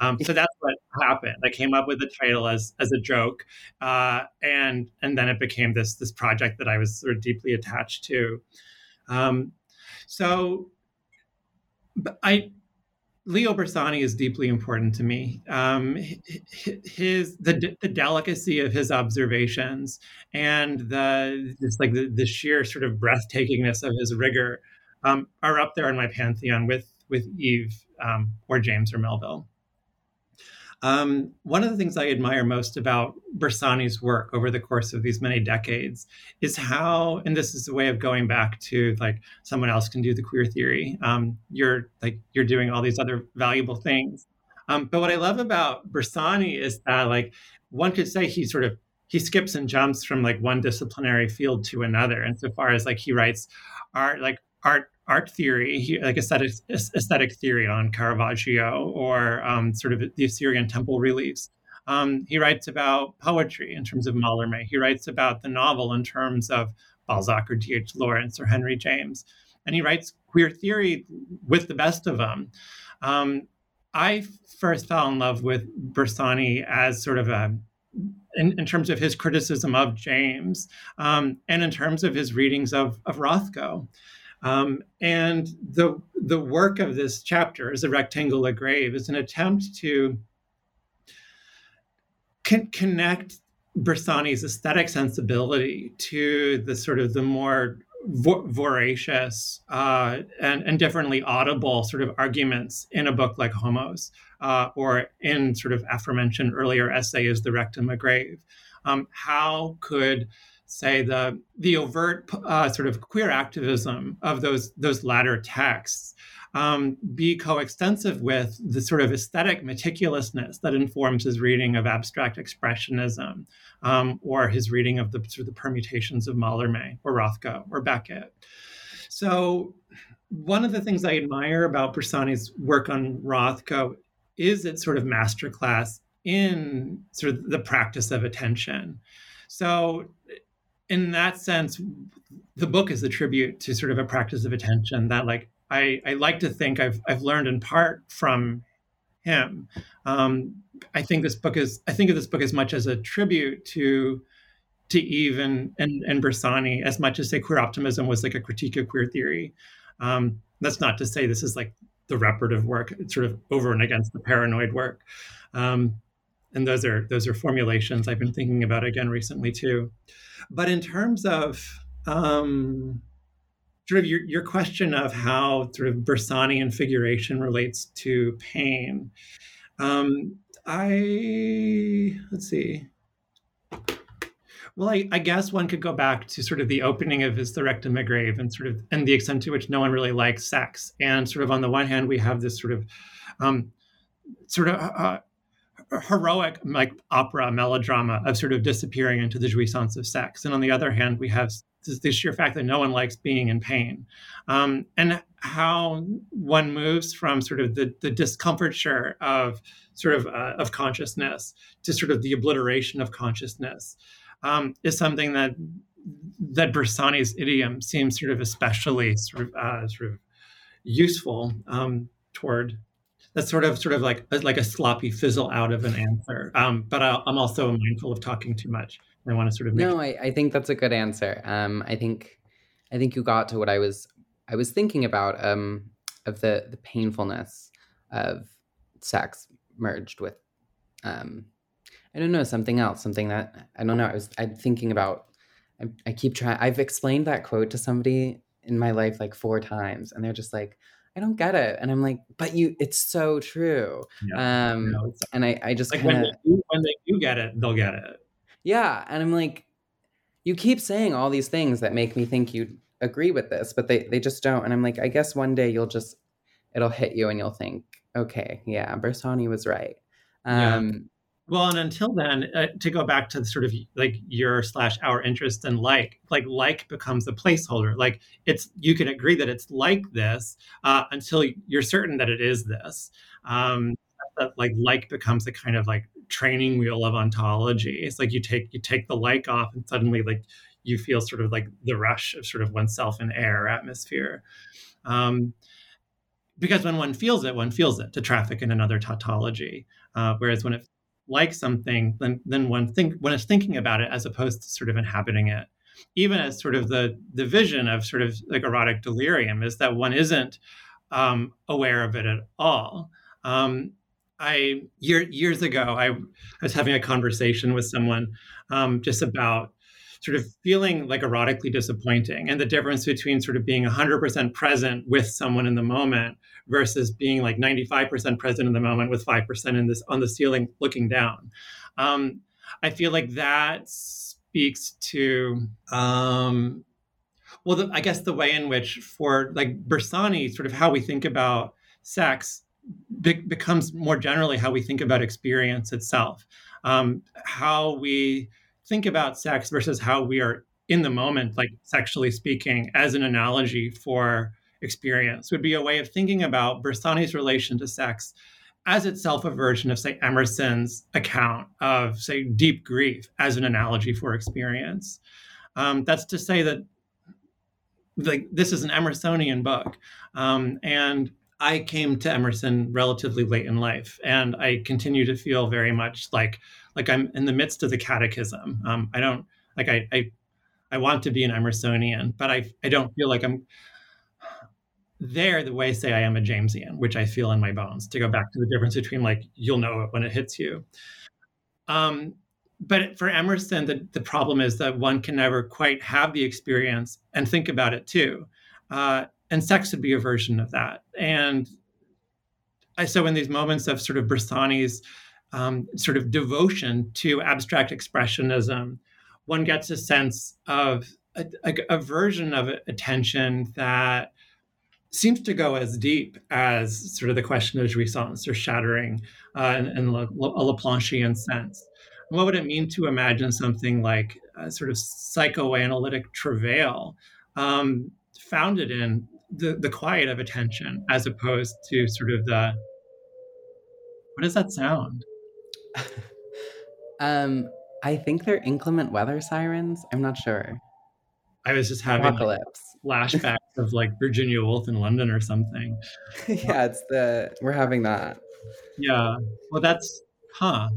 B: Um, so that's what happened. I came up with the title as as a joke, uh, and and then it became this this project that I was sort of deeply attached to. Um, so, I Leo Bersani is deeply important to me. Um, his the the delicacy of his observations and the just like the, the sheer sort of breathtakingness of his rigor um, are up there in my pantheon with with Eve um, or James or Melville. Um, one of the things I admire most about Bersani's work over the course of these many decades is how, and this is a way of going back to like someone else can do the queer theory. Um, you're like you're doing all these other valuable things. Um, but what I love about Bersani is that like one could say he sort of he skips and jumps from like one disciplinary field to another insofar as like he writes art like art art theory, like aesthetic, aesthetic theory on Caravaggio or um, sort of the Assyrian temple reliefs. Um, he writes about poetry in terms of Mallarmé. He writes about the novel in terms of Balzac or D.H. Lawrence or Henry James. And he writes queer theory with the best of them. Um, I first fell in love with Bersani as sort of a in, in, terms of his criticism of James um, and in terms of his readings of, of Rothko. Um, and the the work of this chapter, is a rectangle a grave, is an attempt to con- connect Bersani's aesthetic sensibility to the sort of the more vo- voracious uh, and, and differently audible sort of arguments in a book like Homos, uh, or in sort of aforementioned earlier essay is the rectum a grave. Um, how could say the the overt uh, sort of queer activism of those those latter texts um, be coextensive with the sort of aesthetic meticulousness that informs his reading of abstract expressionism um, or his reading of the sort of the permutations of Mallarmé or Rothko or Beckett. So one of the things I admire about Bersani's work on Rothko is its sort of masterclass in sort of the practice of attention. So in that sense, the book is a tribute to sort of a practice of attention that like I, I like to think I've I've learned in part from him. Um, I think this book is I think of this book as much as a tribute to to Eve and and, and Bersani as much as say queer optimism was like a critique of queer theory. Um, that's not to say this is like the reparative work. It's sort of over and against the paranoid work. Um, and those are those are formulations I've been thinking about again recently too. But in terms of um, sort of your, your question of how sort of Bersanian figuration relates to pain, um, I let's see. Well, I, I, guess one could go back to sort of the opening of his The Rectum a Grave and sort of and the extent to which no one really likes sex. And sort of on the one hand, we have this sort of um, sort of uh, heroic like opera melodrama of sort of disappearing into the jouissance of sex. And on the other hand we have the sheer fact that no one likes being in pain. Um, and how one moves from sort of the, the discomfiture of sort of uh, of consciousness to sort of the obliteration of consciousness um, is something that that Bersani's idiom seems sort of especially sort of uh, sort of useful um, toward that's sort of sort of like like a sloppy fizzle out of an answer. Um, but I, am also mindful of talking too much. I want to sort of
A: no. I, I think that's a good answer. Um, I think I think you got to what I was I was thinking about um, of the the painfulness of sex merged with um, I don't know something else, something that I don't know. I was I'm thinking about. I keep trying. I've explained that quote to somebody in my life like four times, and they're just like I don't get it. And I'm like, but you, it's so true. Yeah, um, no, and I, I just
B: like
A: kinda,
B: when, they do, when they do get it, they'll get it.
A: Yeah. And I'm like, you keep saying all these things that make me think you agree with this, but they, they just don't. And I'm like, I guess one day you'll just, it'll hit you and you'll think, okay, yeah, Bersani was right. Um,
B: well, and until then, uh, to go back to sort of like your slash our interest in like, like like becomes a placeholder. Like it's you can agree that it's like this uh, until you're certain that it is this. Um, that like like becomes a kind of like training wheel of ontology. It's like you take you take the like off, and suddenly like you feel sort of like the rush of sort of oneself in air atmosphere. Um, because when one feels it, one feels it to traffic in another tautology. Uh, whereas when it like something then then one think when it's thinking about it as opposed to sort of inhabiting it. Even as sort of the the vision of sort of like erotic delirium is that one isn't um, aware of it at all. Um, i year, years ago I, I, was having a conversation with someone um, just about sort of feeling like erotically disappointing and the difference between sort of being 100% present with someone in the moment versus being like 95% present in the moment with 5% in this on the ceiling looking down. Um, I feel like that speaks to, um, well, the, I guess the way in which for like Bersani, sort of how we think about sex be- becomes more generally how we think about experience itself. Um, how we think about sex versus how we are in the moment, like sexually speaking, as an analogy for experience would be a way of thinking about Bersani's relation to sex as itself a version of, say, Emerson's account of, say, deep grief as an analogy for experience. Um, that's to say that like this is an Emersonian book, um, and I came to Emerson relatively late in life, and I continue to feel very much like like I'm in the midst of the catechism. Um, I don't like I, I I want to be an Emersonian, but I I don't feel like I'm there the way say I am a Jamesian, which I feel in my bones, to go back to the difference between like you'll know it when it hits you. Um, but for Emerson, the, the problem is that one can never quite have the experience and think about it too. Uh, and sex would be a version of that. And I, so in these moments of sort of Bersani's um, sort of devotion to abstract expressionism, one gets a sense of a, a, a version of attention that seems to go as deep as sort of the question of jouissance or shattering uh, in, in a Laplanchian sense. And what would it mean to imagine something like a sort of psychoanalytic travail um, founded in the, the quiet of attention as opposed to sort of the what does that sound?
A: um, I think they're inclement weather sirens. I'm not sure.
B: I was just having Apocalypse. Like, flashbacks of like Virginia Woolf in London or something.
A: yeah, it's the we're having that.
B: Yeah. Well, that's huh.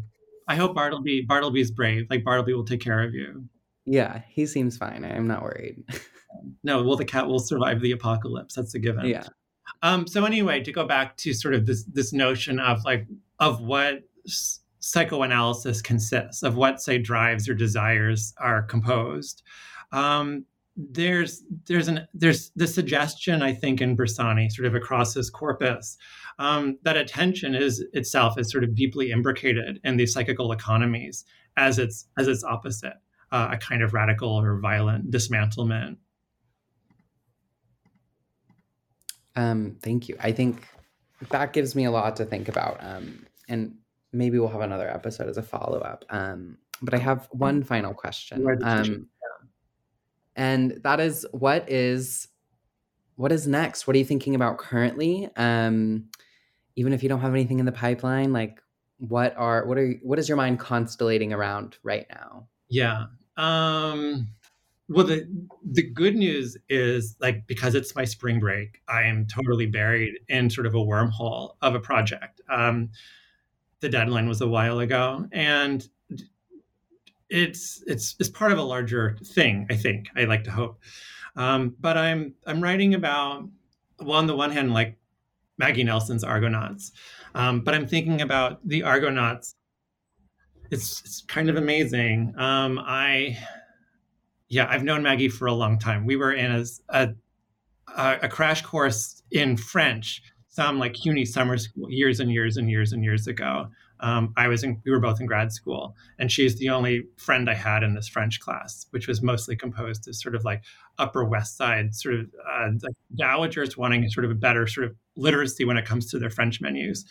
B: I hope Bartleby Bartleby's brave. Like Bartleby will take care of you.
A: Yeah, he seems fine. I'm not worried.
B: no, well, the cat will survive the apocalypse. That's a given.
A: Yeah.
B: Um. So anyway, to go back to sort of this this notion of like of what psychoanalysis consists of what say drives or desires are composed um, there's there's an there's the suggestion I think in Bersani sort of across his corpus um, that attention is itself is sort of deeply imbricated in these psychical economies as its as its opposite, uh, a kind of radical or violent dismantlement.
A: Um, thank you. I think that gives me a lot to think about, um, and maybe we'll have another episode as a follow up. Um, but I have one final question. And that is what is what is next? What are you thinking about currently? Um even if you don't have anything in the pipeline like what are what are what is your mind constellating around right now?
B: Yeah um well the the good news is like because it's my spring break i am totally buried in sort of a wormhole of a project. Um the deadline was a while ago and it's it's it's part of a larger thing. I think I like to hope, um, but I'm I'm writing about well on the one hand like Maggie Nelson's Argonauts, um, but I'm thinking about the Argonauts. It's it's kind of amazing. Um, I yeah I've known Maggie for a long time. We were in a a, a crash course in French, some like CUNY summer school years and years and years and years ago um, I was in, we were both in grad school, and she's the only friend I had in this French class, which was mostly composed of sort of like Upper West Side sort of uh, like dowagers wanting sort of a better sort of literacy when it comes to their French menus.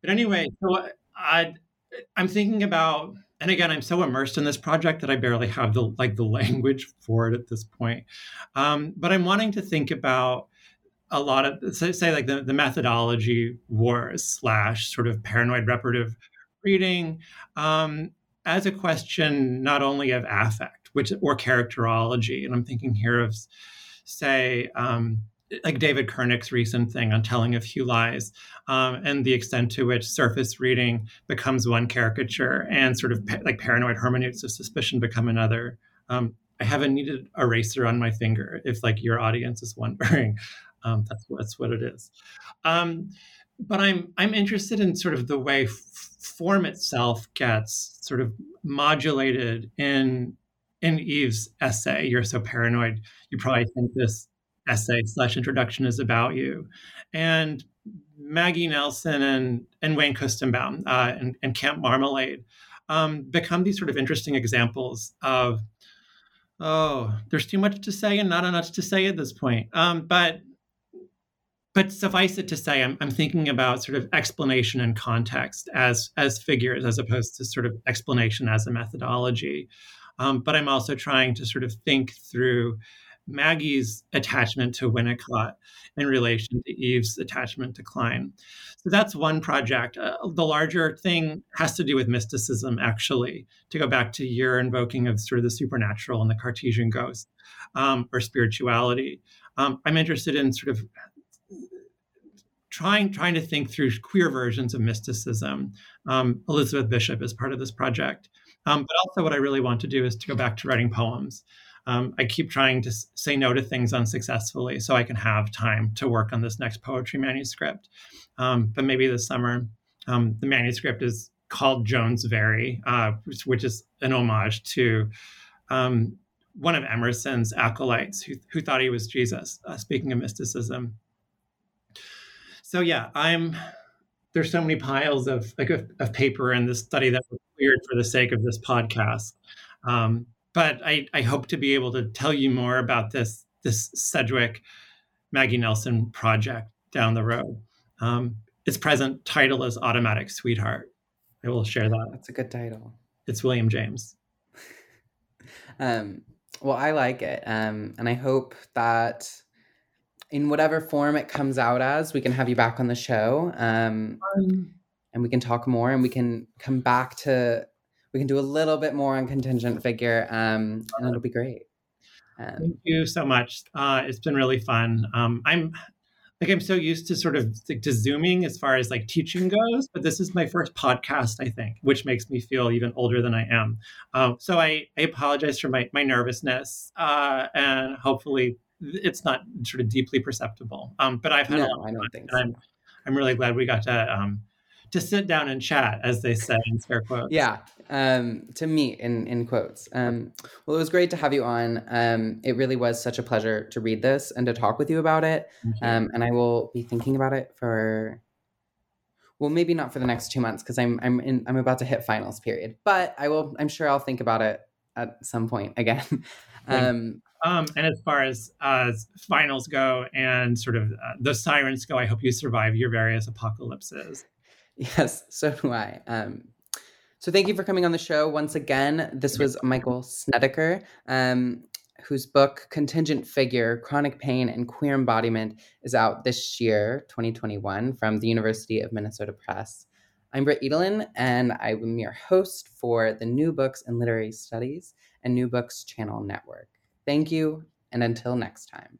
B: But anyway, so I, I'm thinking about, and again, I'm so immersed in this project that I barely have the like the language for it at this point. Um, but I'm wanting to think about a lot of say, say like the, the methodology wars slash sort of paranoid reparative reading um, as a question not only of affect which or characterology and i'm thinking here of say um, like david Kurnick's recent thing on telling a few lies um, and the extent to which surface reading becomes one caricature and sort of pa- like paranoid hermeneutics of suspicion become another um, I have a needed eraser on my finger if like your audience is wondering. Um, that's that's what it is. Um, but I'm I'm interested in sort of the way f- form itself gets sort of modulated in in Eve's essay. You're so paranoid. You probably think this essay slash introduction is about you, and Maggie Nelson and and Wayne Koestenbaum uh, and, and Camp Marmalade um, become these sort of interesting examples of oh, there's too much to say and not enough to say at this point. Um, but but suffice it to say, I'm, I'm thinking about sort of explanation and context as as figures, as opposed to sort of explanation as a methodology. Um, but I'm also trying to sort of think through Maggie's attachment to Winnicott in relation to Eve's attachment to Klein. So that's one project. Uh, the larger thing has to do with mysticism, actually, to go back to your invoking of sort of the supernatural and the Cartesian ghost um, or spirituality. Um, I'm interested in sort of trying trying to think through queer versions of mysticism. Um, Elizabeth Bishop is part of this project, um, but also what I really want to do is to go back to writing poems. Um, I keep trying to say no to things unsuccessfully so I can have time to work on this next poetry manuscript. Um, but maybe this summer, um, the manuscript is called Jones Very, uh, which, which, is an homage to um, one of Emerson's acolytes who, who thought he was Jesus, uh, speaking of mysticism. So, yeah, I'm there's so many piles of like of, of paper in this study that were cleared for the sake of this podcast. Um, but I, I hope to be able to tell you more about this this Sedgwick Maggie Nelson project down the road. Um, its present title is Automatic Sweetheart. I will share that.
A: That's a good title.
B: It's William James.
A: um, well, I like it, um, and I hope that in whatever form it comes out as, we can have you back on the show. Um, um, and we can talk more and we can come back to, we can do a little bit more on contingent figure um, and it'll be great.
B: Um, Thank you so much. Uh, it's been really fun. Um, I'm like, I'm so used to sort of like to zooming as far as like teaching goes, but this is my first podcast, I think, which makes me feel even older than I am. Um, so I, I apologize for my, my nervousness uh, and hopefully it's not sort of deeply perceptible. Um, but I've had
A: no,
B: a lot
A: I don't think so.
B: I'm, I'm really glad we got to um, to sit down and chat, as they say in scare quotes.
A: Yeah, um, to meet in in quotes. Um, well, it was great to have you on. Um, it really was such a pleasure to read this and to talk with you about it. Um, and I will be thinking about it for. Well, maybe not for the next two months because I'm I'm in I'm about to hit finals period. But I will. I'm sure I'll think about it at some point again. um,
B: and as far as uh, finals go and sort of uh, the sirens go, I hope you survive your various apocalypses.
A: Yes, so do I. Um, so thank you for coming on the show once again. This was Michael Snediker, um, whose book Contingent Figure, Chronic Pain and Queer Embodiment is out this year, 2021, from the University of Minnesota Press. I'm Britt Edelin, and I'm your host for the New Books and Literary Studies and New Books Channel Network. Thank you, and until next time.